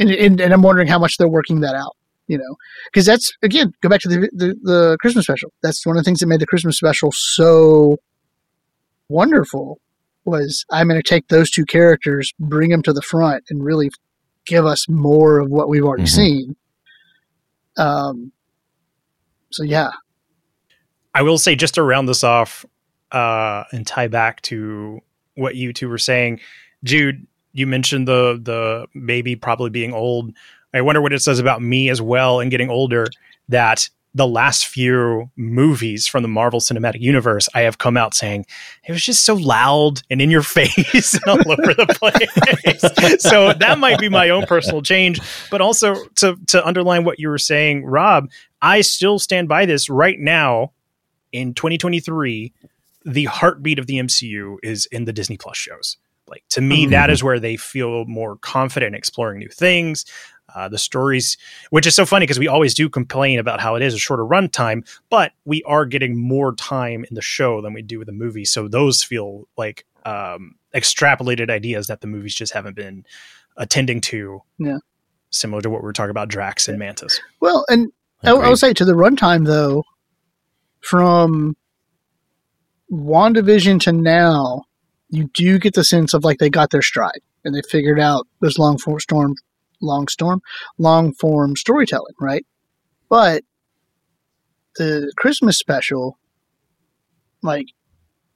and, and, and I'm wondering how much they're working that out you know, because that's again go back to the, the, the Christmas special. That's one of the things that made the Christmas special so wonderful was I'm going to take those two characters, bring them to the front, and really give us more of what we've already mm-hmm. seen. Um, so yeah, I will say just to round this off uh, and tie back to what you two were saying, Jude. You mentioned the the baby probably being old. I wonder what it says about me as well and getting older. That the last few movies from the Marvel Cinematic Universe, I have come out saying it was just so loud and in your face and all over the place. so that might be my own personal change. But also to to underline what you were saying, Rob, I still stand by this right now in 2023. The heartbeat of the MCU is in the Disney Plus shows. Like to me, mm-hmm. that is where they feel more confident exploring new things. Uh, the stories, which is so funny because we always do complain about how it is a shorter runtime, but we are getting more time in the show than we do with the movie. So those feel like um, extrapolated ideas that the movies just haven't been attending to. Yeah. Similar to what we were talking about Drax and Mantis. Well, and I, I will say to the runtime though, from WandaVision to now, you do get the sense of like they got their stride and they figured out those long storm long storm, long form storytelling, right? But the Christmas special, like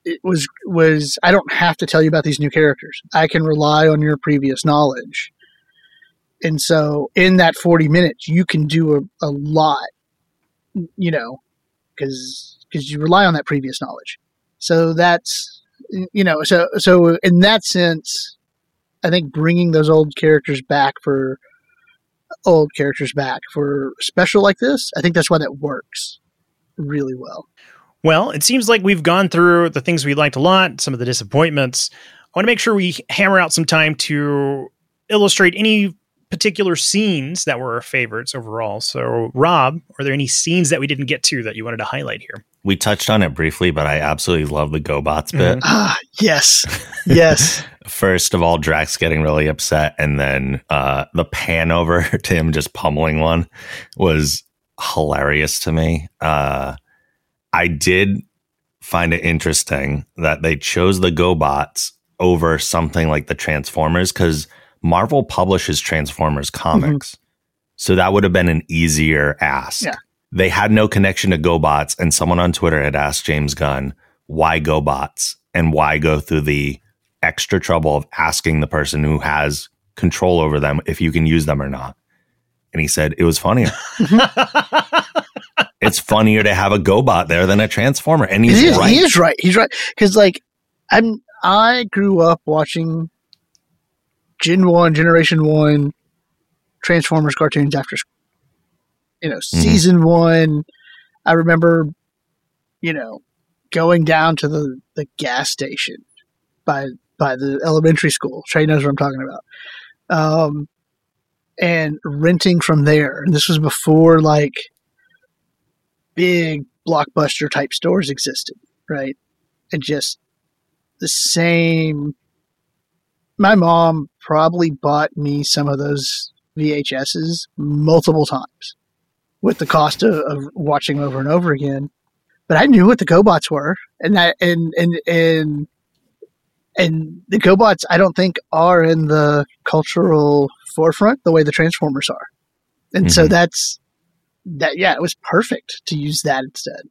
it was was I don't have to tell you about these new characters. I can rely on your previous knowledge. And so in that 40 minutes you can do a, a lot, you know, because because you rely on that previous knowledge. So that's you know, so so in that sense, I think bringing those old characters back for old characters back for special like this, I think that's why that works really well. Well, it seems like we've gone through the things we liked a lot, some of the disappointments. I want to make sure we hammer out some time to illustrate any particular scenes that were our favorites overall. So, Rob, are there any scenes that we didn't get to that you wanted to highlight here? We touched on it briefly, but I absolutely love the GoBots bit. Mm-hmm. Ah, yes, yes. First of all, Drax getting really upset, and then uh, the pan over to him just pummeling one was hilarious to me. Uh, I did find it interesting that they chose the GoBots over something like the Transformers because Marvel publishes Transformers comics. Mm-hmm. So that would have been an easier ask. Yeah. They had no connection to GoBots, and someone on Twitter had asked James Gunn, why GoBots and why go through the extra trouble of asking the person who has control over them if you can use them or not. And he said it was funnier. it's funnier to have a GoBot there than a Transformer, and he's he is, right. He is right. He's right because like I'm I grew up watching Gen One, Generation One, Transformers cartoons after school. You know, mm-hmm. season one. I remember, you know, going down to the, the gas station by by the elementary school. Trey knows what I'm talking about. Um, and renting from there. And this was before like big blockbuster type stores existed, right? And just the same. My mom probably bought me some of those VHSs multiple times with the cost of, of watching over and over again. But I knew what the GoBots were, and that and and and and the GoBots I don't think are in the cultural forefront the way the Transformers are, and mm-hmm. so that's that. Yeah, it was perfect to use that instead.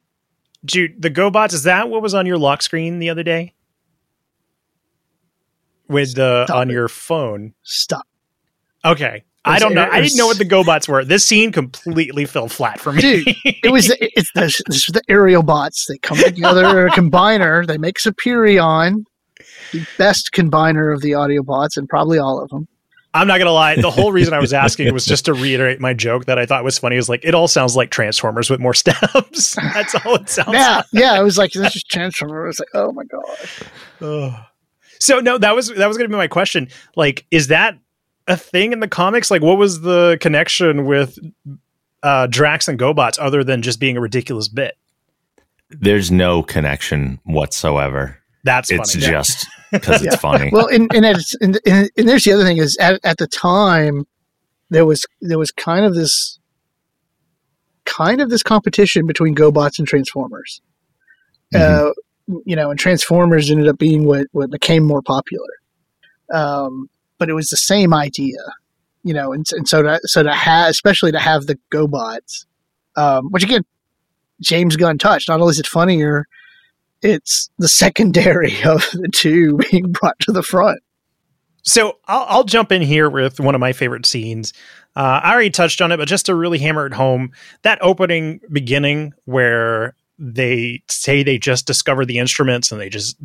Dude, the GoBots is that what was on your lock screen the other day? With the Stop on it. your phone. Stop. Okay. I don't know. I didn't know what the GoBots were. This scene completely fell flat for me. Dude, it was it's the, it's the aerial bots. They come together, a combiner. They make Superion, the best combiner of the aerial bots, and probably all of them. I'm not gonna lie. The whole reason I was asking was just to reiterate my joke that I thought was funny. Is like it all sounds like Transformers with more steps. That's all it sounds. Yeah, like. yeah. It was like this is Transformers. I was like, oh my god. Oh. So no, that was that was gonna be my question. Like, is that a thing in the comics? Like, what was the connection with uh, Drax and GoBots other than just being a ridiculous bit? There's no connection whatsoever. That's it's funny. just because it's funny. Well, and and, and, and, and there's the other thing is at, at the time there was there was kind of this kind of this competition between GoBots and Transformers. Mm-hmm. Uh, you know, and Transformers ended up being what what became more popular. Um, but it was the same idea, you know, and, and so to so to have, especially to have the GoBots, um, which again, James Gunn touched. Not only is it funnier, it's the secondary of the two being brought to the front. So I'll, I'll jump in here with one of my favorite scenes. Uh, I already touched on it, but just to really hammer it home, that opening beginning where they say they just discovered the instruments and they just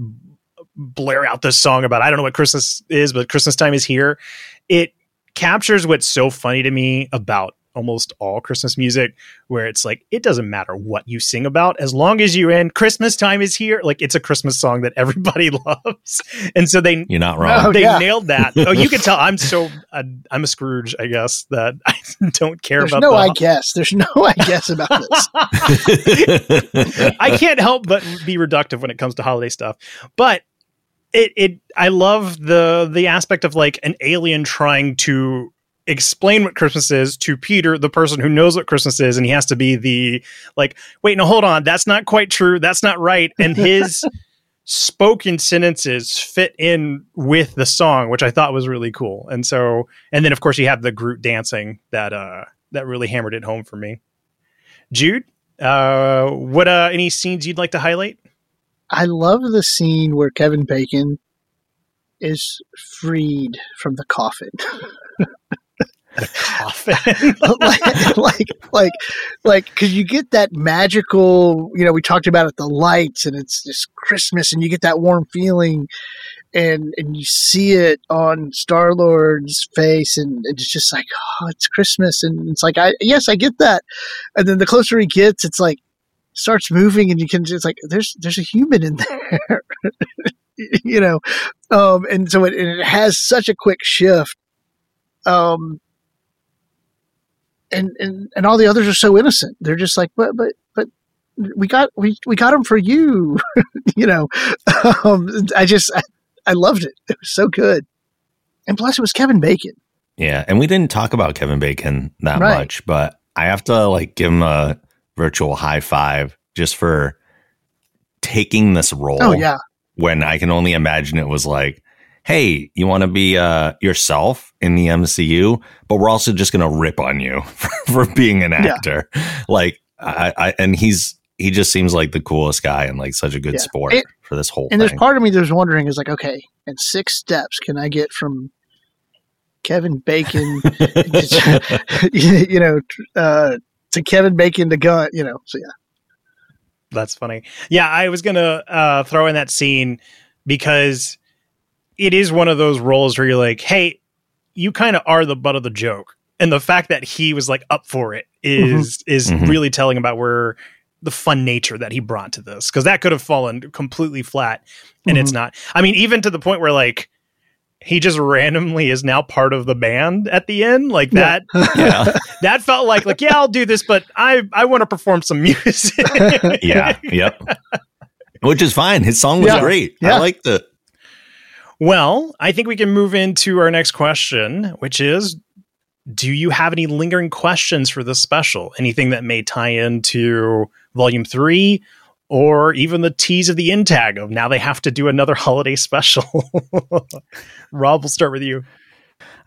blare out this song about I don't know what Christmas is, but Christmas time is here. It captures what's so funny to me about almost all Christmas music, where it's like it doesn't matter what you sing about as long as you're in Christmas time is here. Like it's a Christmas song that everybody loves, and so they you're not wrong. They yeah. nailed that. oh, you can tell I'm so uh, I'm a Scrooge, I guess that I don't care There's about. No, the, I guess. There's no I guess about this. I can't help but be reductive when it comes to holiday stuff, but it it I love the the aspect of like an alien trying to explain what Christmas is to Peter, the person who knows what Christmas is, and he has to be the like, wait, no, hold on, that's not quite true, that's not right, and his spoken sentences fit in with the song, which I thought was really cool. And so, and then of course you have the Groot dancing that uh that really hammered it home for me. Jude, uh, what uh any scenes you'd like to highlight? I love the scene where Kevin Bacon is freed from the coffin. the coffin, like, like, like, like, because you get that magical. You know, we talked about it, the lights, and it's just Christmas, and you get that warm feeling, and and you see it on Star Lord's face, and it's just like, oh, it's Christmas, and it's like, I yes, I get that, and then the closer he gets, it's like starts moving and you can just like there's there's a human in there you know um and so it, it has such a quick shift um and and and all the others are so innocent they're just like but but but we got we we got them for you you know um i just I, I loved it. It was so good. And plus, it was Kevin Bacon. Yeah, and we didn't talk about Kevin Bacon that Right. much, but I have to like give him a virtual high five just for taking this role. Oh, yeah. when I can only imagine it was like, hey, you want to be uh, yourself in the MCU, but we're also just going to rip on you for, for being an Yeah. actor. Like, I, I, and he's, he just seems like the coolest guy and like such a good Yeah. sport And- for this whole And there's part of me that's wondering is like, okay, in six steps, can I get from Kevin Bacon, you know, uh, to Kevin Bacon to Gunn, you know? So yeah, That's funny. Yeah, I was gonna uh, throw in that scene because it is one of those roles where you're like, hey, you kind of are the butt of the joke, and the fact that he was like up for it is is Mhm. really telling about where the fun nature that he brought to this because that could have fallen completely flat, and it's not. I mean, even to the point where like. He just randomly is now part of the band at the end, like Yeah. that. yeah. That felt like, like, yeah, I'll do this, but I, I want to perform some music. yeah. Yep. Which is fine. His song was Yeah. great. Yeah. I liked it. Well, I think we can move into our next question, which is Do you have any lingering questions for this special? Anything that may tie into volume three or even the tease of the end tag of now they have to do another holiday special? Rob, we'll start with you.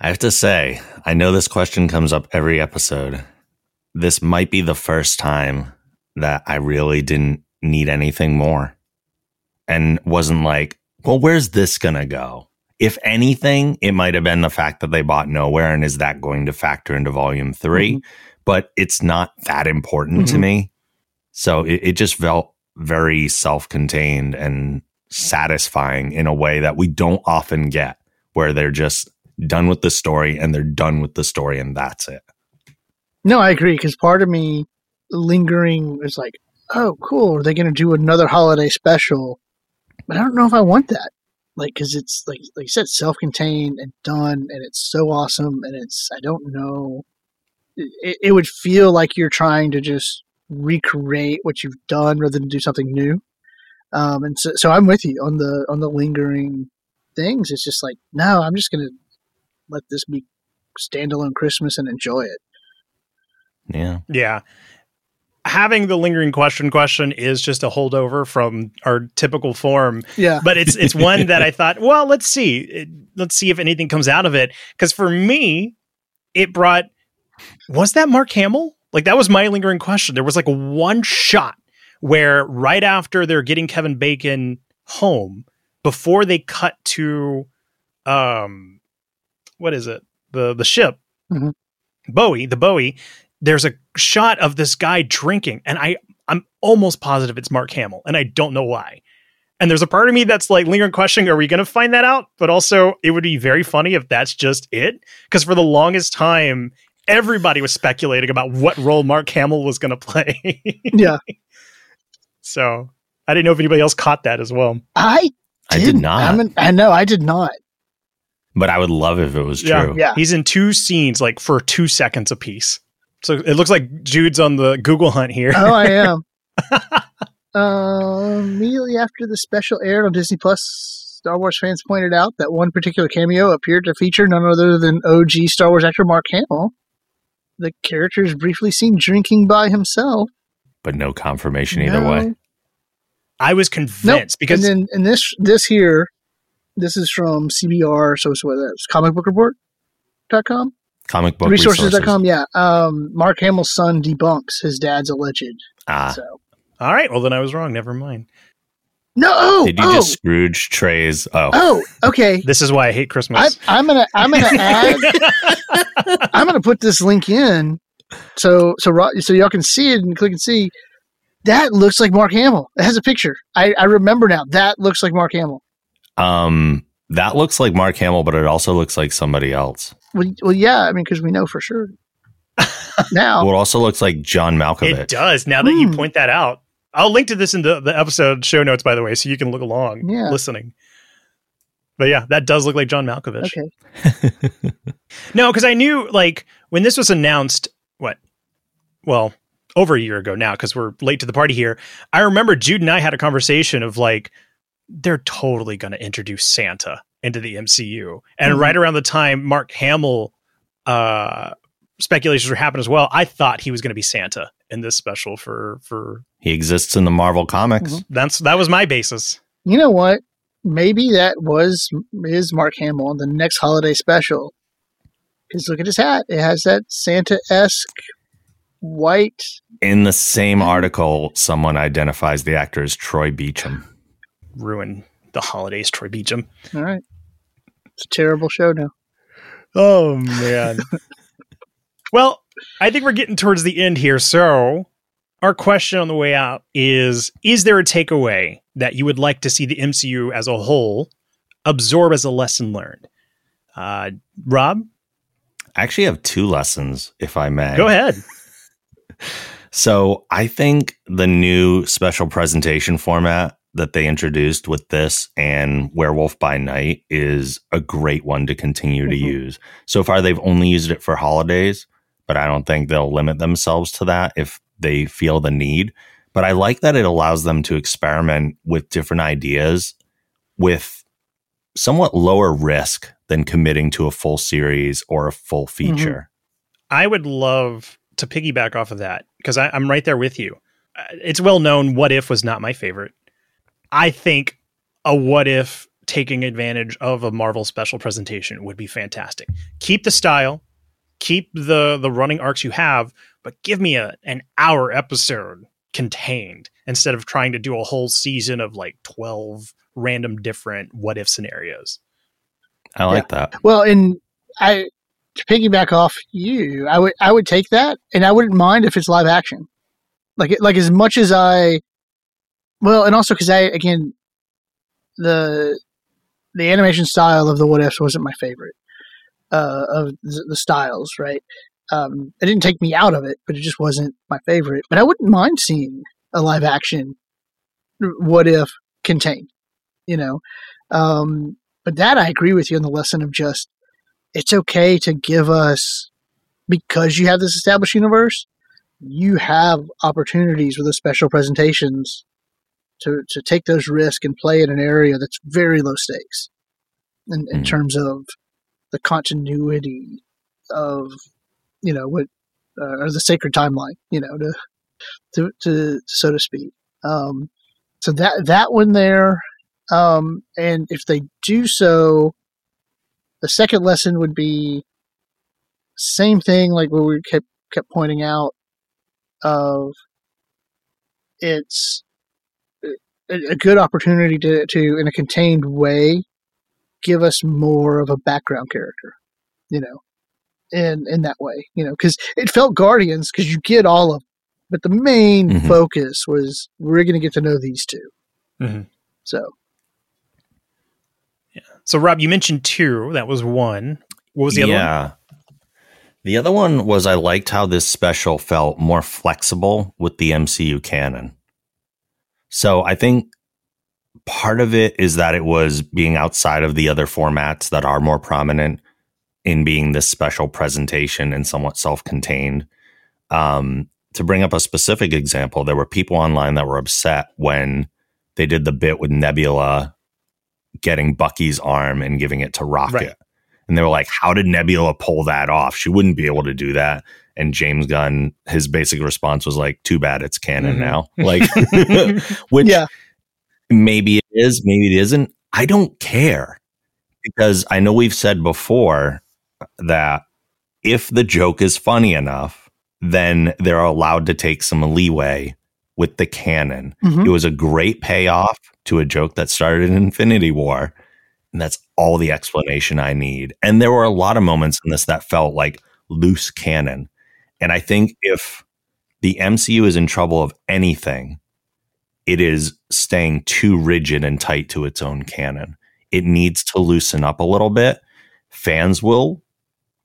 I have to say, I know this question comes up every episode. This might be the first time that I really didn't need anything more and wasn't like, well, where's this going to go? If anything, it might have been the fact that they bought nowhere and is that going to factor into volume 3 But it's not that important to Mhm. me. So it, it just felt very self contained and satisfying in a way that we don't often get, where they're just done with the story and they're done with the story and that's it. no, I agree because part of me lingering is like, oh, cool, are they going to do another holiday special? But I don't know if I want that. Like, because it's like, like you said, self-contained and done, and it's so awesome, and it's I don't know. It, it would feel like you're trying to just recreate what you've done rather than do something new. Um, and so, so I'm with you on the on the lingering things. It's just like, no, I'm just gonna let this be standalone Christmas and enjoy it. Yeah. Yeah. Having the lingering question question is just a holdover from our typical form Yeah, but it's it's one that I thought, well, let's see, let's see if anything comes out of it. Because for me, it brought was that Mark Hamill? Like that was my lingering question. There was like one shot where right after they're getting Kevin Bacon home, before they cut to um what is it? The the ship. Mhm. Bowie, the Bowie, there's a shot of this guy drinking, and I I'm almost positive it's Mark Hamill, and I don't know why. And there's a part of me that's like lingering questioning, are we going to find that out? But also, it would be very funny if that's just it. Because for the longest time, everybody was speculating about what role Mark Hamill was going to play. yeah. so I didn't know if anybody else caught that as well. I I did didn't. I'm an, I know I did not. but I would love if it was Yeah. true. Yeah. He's in two scenes, like for two seconds apiece. So it looks like Jude's on the Google hunt here. Oh, I am. uh, immediately after the special aired on Disney Plus, Star Wars fans pointed out that one particular cameo appeared to feature none other than OG Star Wars actor Mark Hamill. The character is briefly seen drinking by himself. But no confirmation either No. way. I was Nope. convinced because and then and this this here, this is from CBR. So it's what that's comicbookreport.com, Comic book Resources resources.com. resources. Yeah, um, Mark Hamill's son debunks his dad's alleged. Ah, So all right, well then I was wrong. Never mind. No, oh, did you oh, just Scrooge Trey's? Oh, oh, okay. This is why I hate Christmas. I'm gonna I'm gonna add I'm gonna put this link in so so Ro- so y'all can see it and click and see. That looks like Mark Hamill. It has a picture. I, I remember now. That looks like Mark Hamill. um, that looks like Mark Hamill, but it also looks like somebody else. Well, well yeah. I mean, because we know for sure now. Well, it also looks like John Malkovich. It does. Now that you Hmm. point that out, I'll link to this in the, the episode show notes, by the way, so you can look along Yeah. listening. But yeah, that does look like John Malkovich. Okay. No, because I knew like when this was announced, what? Well, over a year ago now, because we're late to the party here. I remember Jude and I had a conversation of like, they're totally going to introduce Santa into the MCU. And mm-hmm. right around the time Mark Hamill uh, speculations were happening as well, I thought he was going to be Santa in this special for for. He exists in the Marvel comics. Mm-hmm. That's that was my basis. You know what? Maybe that was is Mark Hamill in the next holiday special. Because look at his hat; it has that Santa esque white. In the same article, someone identifies the actor as Troy Beacham. Ruin the holidays, Troy Beacham. All right, it's a terrible show now. Oh man. well, I think we're getting towards the end here. So, our question on the way out is Is there a takeaway that you would like to see the MCU as a whole absorb as a lesson learned? Uh, Rob? I actually have two lessons, if I may. Go ahead. so, I think the new special presentation format that they introduced with this and Werewolf by Night is a great one to continue mm-hmm. to use. So far, they've only used it for holidays, but I don't think they'll limit themselves to that if they feel the need. But I like that it allows them to experiment with different ideas with somewhat lower risk than committing to a full series or a full mm-hmm. feature. Mm-hmm. I would love to piggyback off of that because I'm right there with you. Uh, it's well known What If was not my favorite. I think a what if taking advantage of a Marvel special presentation would be fantastic. Keep the style, keep the the running arcs you have, but give me a an hour episode contained instead of trying to do a whole season of like 12 random different what if scenarios. I like yeah. that. Well, and I to piggyback off you, I would I would take that and I wouldn't mind if it's live action. Like like as much as I well, and also because I again the the animation style of the what ifs wasn't my favorite uh, of the, styles, right? Um, it didn't take me out of it, but it just wasn't my favorite. But I wouldn't mind seeing a live action what if contained, you know. Um, but that I agree with you on the lesson of just it's okay to give us because you have this established universe, you have opportunities with the special presentations to, to take those risks and play in an area that's very low stakes in, in mm. terms of the continuity of you know what uh, or the sacred timeline you know to to, to so to speak. Um, so that that one there um, and if they do so the second lesson would be same thing like what we kept kept pointing out of it's a, good opportunity to, to, in a contained way, give us more of a background character, you know, in in that way, you know, because it felt Guardians because you get all of, but the main mm-hmm. focus was we're going to get to know these 2 mm-hmm. So, yeah. So, Rob, you mentioned two. That was one. What was the other yeah. one? The other one was I liked how this special felt more flexible with the MCU canon. So I think part of it is that it was being outside of the other formats that are more prominent in being this special presentation and somewhat self-contained. Um, to bring up a specific example, there were people online that were upset when they did the bit with Nebula getting Bucky's arm and giving it to Rocket. Right. And they were like, how did Nebula pull that off? She wouldn't be able to do that. And James Gunn, his basic response was like, too bad it's canon mm-hmm. now. Like, which yeah. Maybe it is, maybe it isn't. I don't care because I know we've said before that if the joke is funny enough, then they're allowed to take some leeway with the canon. Mm-hmm. It was a great payoff to a joke that started in Infinity War. And that's all the explanation I need. And there were a lot of moments in this that felt like loose canon. And I think if the MCU is in trouble of anything, it is staying too rigid and tight to its own canon. It needs to loosen up a little bit. Fans will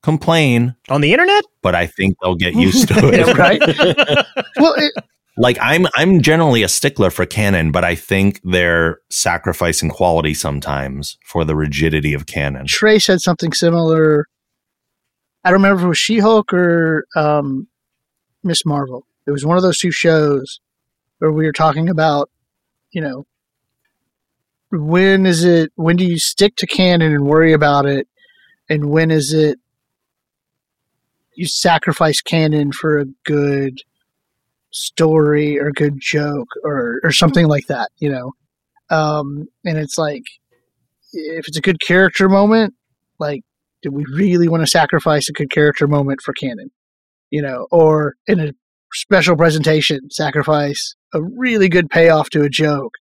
complain on the internet, but I think they'll get used to it. yeah, right? well, it, like I'm I'm generally a stickler for canon, but I think they're sacrificing quality sometimes for the rigidity of canon. Trey said something similar. I don't remember if it was She Hulk or um, Miss Marvel. It was one of those two shows where we were talking about, you know, when is it when do you stick to canon and worry about it? And when is it you sacrifice canon for a good story or good joke or or something like that you know? Um and it's like if it's a good character moment like do we really want to sacrifice a good character moment for canon? You know or in a special presentation sacrifice a really good payoff to a joke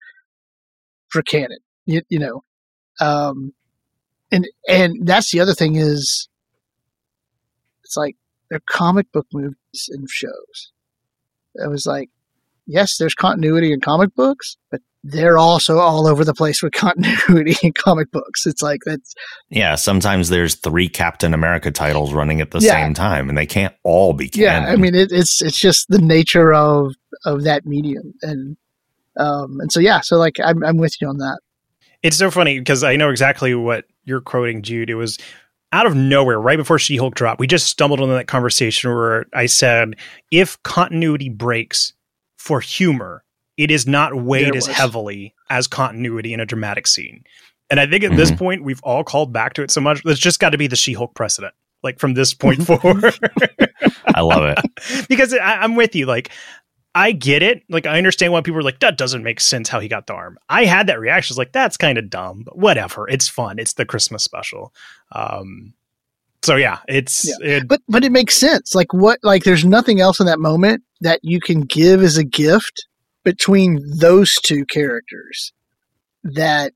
for canon. You, you know, um, and and that's the other thing is, it's like they're comic book movies and shows. It was like, yes, there's continuity in comic books, but they're also all over the place with continuity in comic books. It's like that's yeah. Sometimes there's three Captain America titles running at the Yeah. same time, and they can't all be canon. yeah. I mean, it, it's it's just the nature of of that medium, and um, and so yeah, so like I'm I'm with you on that. It's so funny because I know exactly what you're quoting, Jude. It was out of nowhere, right before She Hulk dropped. We just stumbled on that conversation where I said, if continuity breaks for humor, it is not weighed as heavily as continuity in a dramatic scene. And I think at this Mhm. point, we've all called back to it so much. There's just got to be the She Hulk precedent, like from this point forward. I love it. because I, I'm with you. Like, I get it. Like, I understand why people are like, that doesn't make sense how he got the arm. I had that reaction. It's like, that's kind of dumb, but whatever. It's fun. It's the Christmas special. Um, so yeah, it's it, but but it makes sense. Like what? Like there's nothing else in that moment that you can give as a gift between those two characters that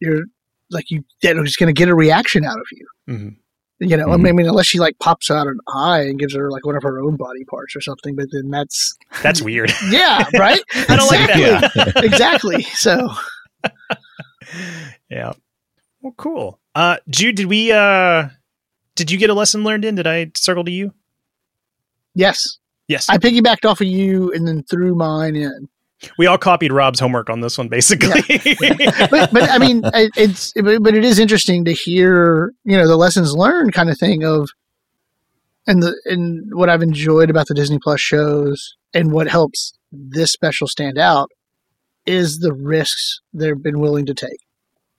you're like you that is going to get a reaction out of you. mhm. You know, I Mhm. mean, I mean, unless she like pops out an eye and gives her like one of her own body parts or something, but then that's that's weird. yeah, right. I don't like that. Yeah. exactly. So yeah. Well, cool. Uh, Jude, did we? Uh, did you get a lesson learned in? Did I circle to you? yes, Yes. I piggybacked off of you and then threw mine in. we all copied Rob's homework on this one, basically. but but I mean, it's but but it is interesting to hear you know the lessons learned kind of thing of, and the and what I've enjoyed about the Disney Plus shows and what helps this special stand out is the risks they've been willing to take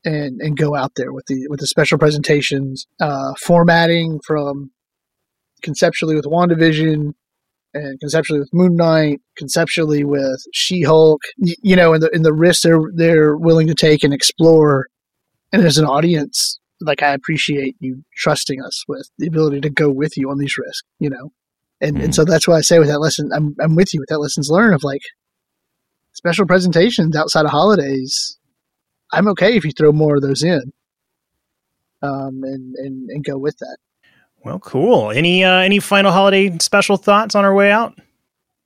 and and go out there with the with the special presentations, uh, formatting from conceptually with WandaVision and conceptually with Moon Knight, conceptually with She Hulk, you know, and the and the risks they're they're willing to take and explore. And as an audience, like I appreciate you trusting us with the ability to go with you on these risks, you know. And and Mhm. so that's why I say with that lesson, I'm I'm with you with that lessons learned of like special presentations outside of holidays. I'm okay if you throw more of those in. Um and, and, and go with that. Well, cool. Any uh, any final holiday special thoughts on our way out?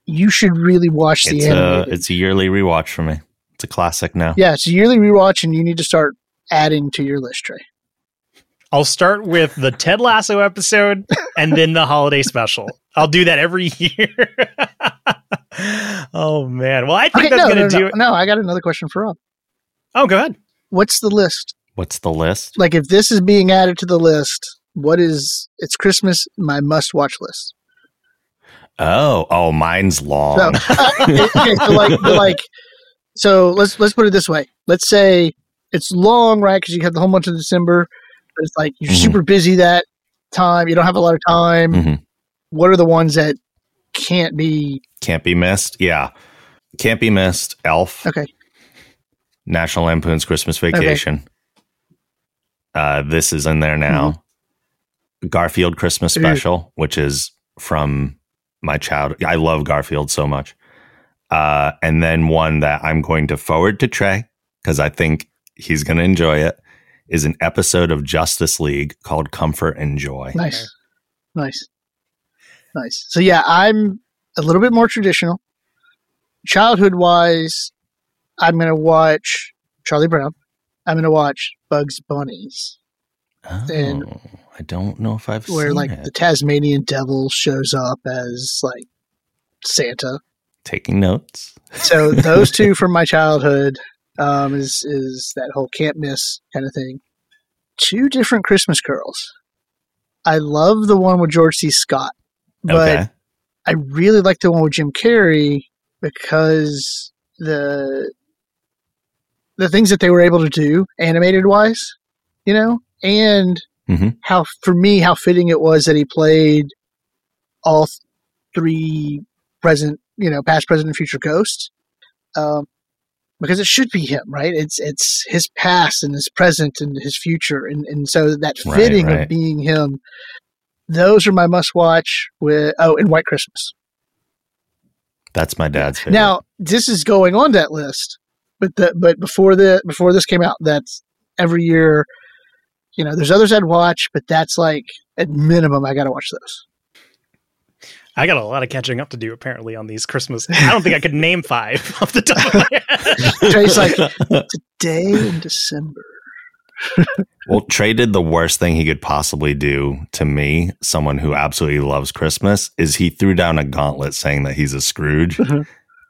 You should really watch the It's a it's a yearly rewatch for me. It's a classic now. Yeah, it's a yearly rewatch, and you need to start adding to your list, Trey. I'll start with the Ted Lasso episode and then the holiday special. I'll do that every year. oh man. Well, I think Okay, that's no, gonna no, do no, it. no. I got another question for Rob. Oh, go ahead. What's the list? What's the list? Like, if this is being added to the list, what is? It's Christmas. My must-watch list. Oh, oh, mine's So, long. okay, so like, like, so let's let's put it this way. Let's say it's long, right? Because you have the whole month of December, but it's like you're Mhm. super busy that time. You don't have a lot of time. Mhm. What are the ones that can't be? Can't be missed. Yeah, can't be missed. Elf. Okay, National Lampoon's Christmas Vacation. Uh, this is in there now. Garfield Christmas Special, which is from my child. I love Garfield so much. Uh, and then one that I'm going to forward to Trey because I think he's going to enjoy it is an episode of Justice League called Comfort and Joy. nice, nice, nice. So yeah, I'm a little bit more traditional. Childhood wise, I'm gonna watch Charlie Brown. I'm gonna watch Bugs Bunnies. Oh, And- I don't know if I've where like it. the Tasmanian devil shows up as like Santa. Taking notes. So those two from my childhood um, is is that whole can't miss kind of thing. Two different Christmas carols. I love the one with George C. Scott, but okay. I really like the one with Jim Carrey because the the things that they were able to do animated wise, you know, and Mhm. how for me how fitting it was that he played all three present, you know, past, present, and future ghosts. Um, because it should be him, right? It's it's his past and his present and his future, and and so that Right, fitting right. of being him. Those are my must watch. With oh, and White Christmas. That's my dad's favorite. Now this is going on that list, but the but before the before this came out, that's every year. You know, there's others I'd watch, but that's like at minimum I got to watch those. I got a lot of catching up to do apparently on these Christmas. I don't think I could name five off the top of my head. Trey's like today in December. well, Trey did the worst thing he could possibly do to me, someone who absolutely loves Christmas, is he threw down a gauntlet saying that he's a Scrooge. Mm-hmm.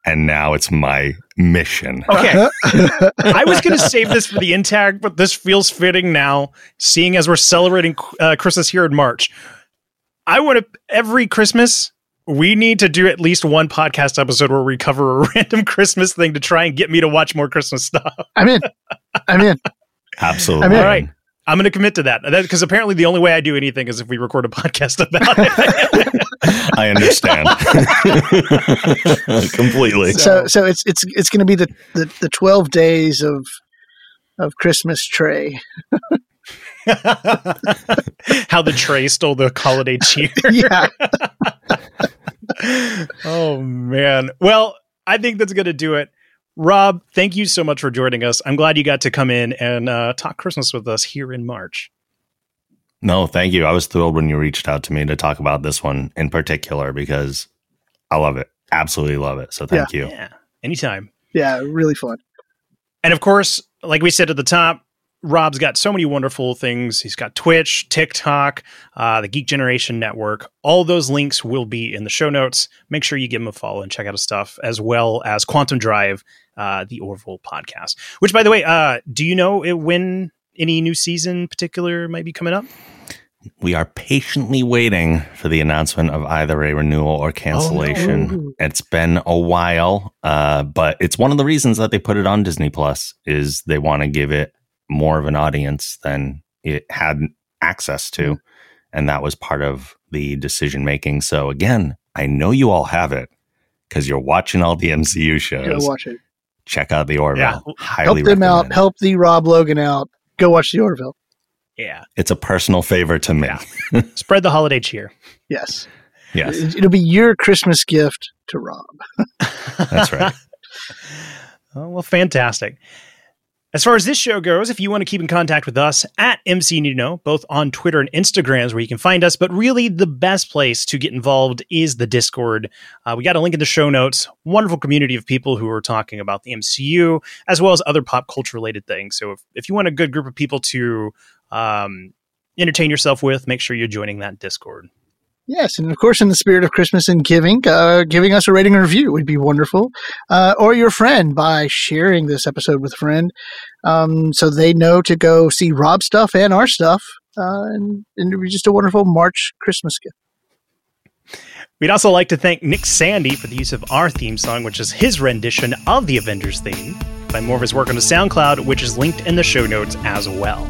And now it's my mission. Okay. I was going to save this for the intag, but this feels fitting now, seeing as we're celebrating uh, Christmas here in March. I want to, every Christmas, we need to do at least one podcast episode where we cover a random Christmas thing to try and get me to watch more Christmas stuff. I'm in. I'm in. Absolutely. I mean- All right. I'm going to commit to that because apparently the only way I do anything is if we record a podcast about it. I understand completely. So so it's it's it's going to be the, the the 12 days of of Christmas Trey. How the Trey stole the holiday cheer. yeah. oh man. Well, I think that's going to do it. Rob, thank you so much for joining us. I'm glad you got to come in and uh, talk Christmas with us here in March. No, thank you. I was thrilled when you reached out to me to talk about this one in particular because I love it. Absolutely love it. So thank you. Yeah, anytime. Yeah, really fun. And of course, like we said at the top, Rob's got so many wonderful things. He's got Twitch, TikTok, uh, the Geek Generation Network. All those links will be in the show notes. Make sure you give him a follow and check out his stuff, as well as Quantum Drive, uh, the Orville podcast. Which, by the way, uh, do you know it, when any new season particular might be coming up? We are patiently waiting for the announcement of either a renewal or cancellation. no. It's been a while, uh, but it's one of the reasons that they put it on Disney Plus is they want to give it more of an audience than it had access to, mm-hmm. and that was part of the decision making. So again, I know you all have it because you're watching all the MCU Go shows. watch it. Check out the Orville. Yeah. Highly Help them out. recommend. Help the Rob Logan out. Go watch the Orville. Yeah. It's a personal favor to me. Yeah. Spread the holiday cheer. Yes. Yes, It- It'll be your Christmas gift to Rob. that's right. Oh, well, fantastic. As far as this show goes, if you want to keep in contact with us at MC Need to Know, both on Twitter and Instagrams where you can find us, but really the best place to get involved is the Discord. Uh, we got a link in the show notes. Wonderful community of people who are talking about the MCU as well as other pop culture related things. So if, if you want a good group of people to um, entertain yourself with, make sure you're joining that Discord. Yes, and of course, in the spirit of Christmas and giving, uh, giving us a rating and review would be wonderful, uh, or your friend by sharing this episode with a friend, um, so they know to go see Rob stuff and our stuff, uh, and, and it'd be just a wonderful March Christmas gift. We'd also like to thank Nick Sandy for the use of our theme song, which is his rendition of the Avengers theme. Find more of his work on the SoundCloud, which is linked in the show notes as well.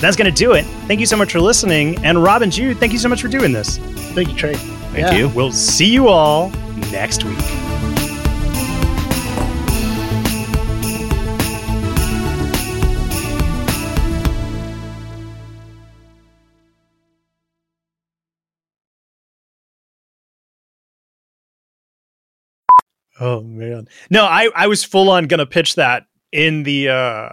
That's going to do it. Thank you so much for listening. And Rob and Jude, thank you so much for doing this. Thank you, Trey. Thank Yeah. you. We'll see you all next week. Oh man. No, I I was full on going to pitch that in the uh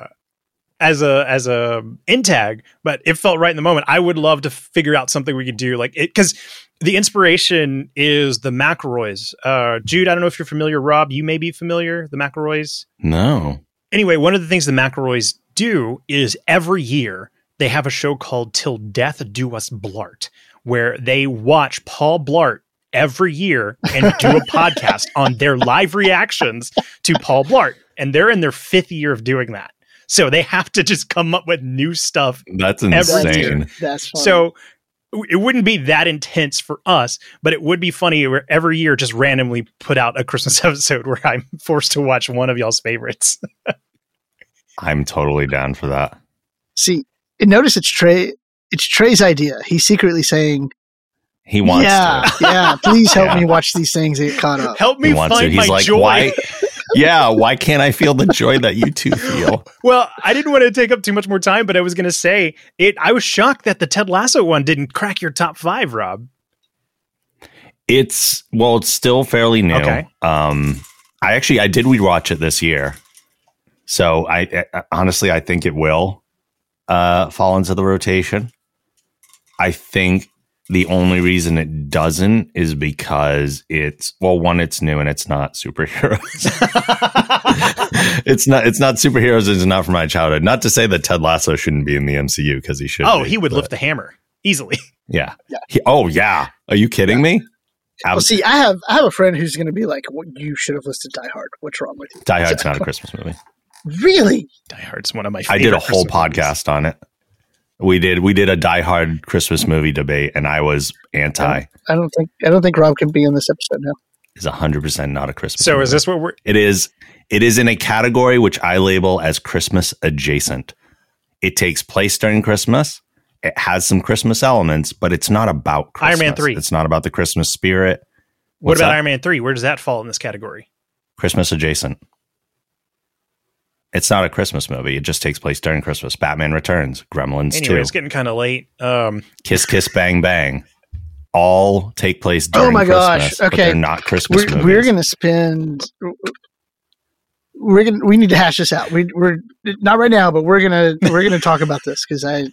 as a as a in tag, but it felt right in the moment. I would love to figure out something we could do like it cuz the inspiration is the McElroys. Uh Jude, I don't know if you're familiar, Rob, you may be familiar, the McElroys. No. Anyway, one of the things the McElroys do is every year they have a show called Till Death Do Us Blart, where they watch Paul Blart every year and do a podcast on their live reactions to Paul Blart. And they're in their fifth year of doing that. So they have to just come up with new stuff. That's Every insane. year. That's fun. So it wouldn't be that intense for us, but it would be funny where every year just randomly put out a Christmas episode where I'm forced to watch one of y'all's favorites. I'm totally down for that. See, and notice it's Trey. It's Trey's idea. He's secretly saying, He wants "Yeah, to. yeah, please help Yeah. me watch these things and get caught up." Help me He wants to. find He's my like, joy. why? Yeah, why can't I feel the joy that you two feel? Well, I didn't want to take up too much more time, but I was going to say it. I was shocked that the Ted Lasso one didn't crack your top five, Rob. It's well, it's still fairly new. Okay. Um, I actually I did rewatch it this year, so I, I honestly I think it will uh, fall into the rotation. I think the only reason it doesn't is because it's well, one, it's new and it's not superheroes. it's not it's not superheroes. It's not from my childhood. Not to say that Ted Lasso shouldn't be in the MCU because he should. oh, be, he would but- lift the hammer easily. Yeah. Yeah. He- oh yeah. Are you kidding me? Well, see, I have I have a friend who's going to be like, "What you should have listed Die Hard. What's wrong with you?" Die Hard's not a Christmas movie. Really? Die Hard's one of my. I did a whole Christmas movies. podcast on it. We did we did a Die Hard Christmas movie debate, and I was anti. I don't think I don't think Rob can be in this episode now. Is hundred percent not a Christmas. So movie. is this what we're? It is. It is in a category which I label as Christmas adjacent. It takes place during Christmas. It has some Christmas elements, but it's not about Christmas. Iron Man 3. It's not about the Christmas spirit. What about that? Iron Man three? Where does that fall in this category? Christmas adjacent. It's not a Christmas movie. It just takes place during Christmas. Batman Returns, Gremlins Anyway, 2. it's getting kind of late. Um, Kiss Kiss Bang Bang all take place during Oh my gosh, Christmas, but okay. they're not Christmas We're, movies. we're going to spend. We're gonna. We need to hash this out. We, we're not right now, but we're gonna we're gonna talk about this because I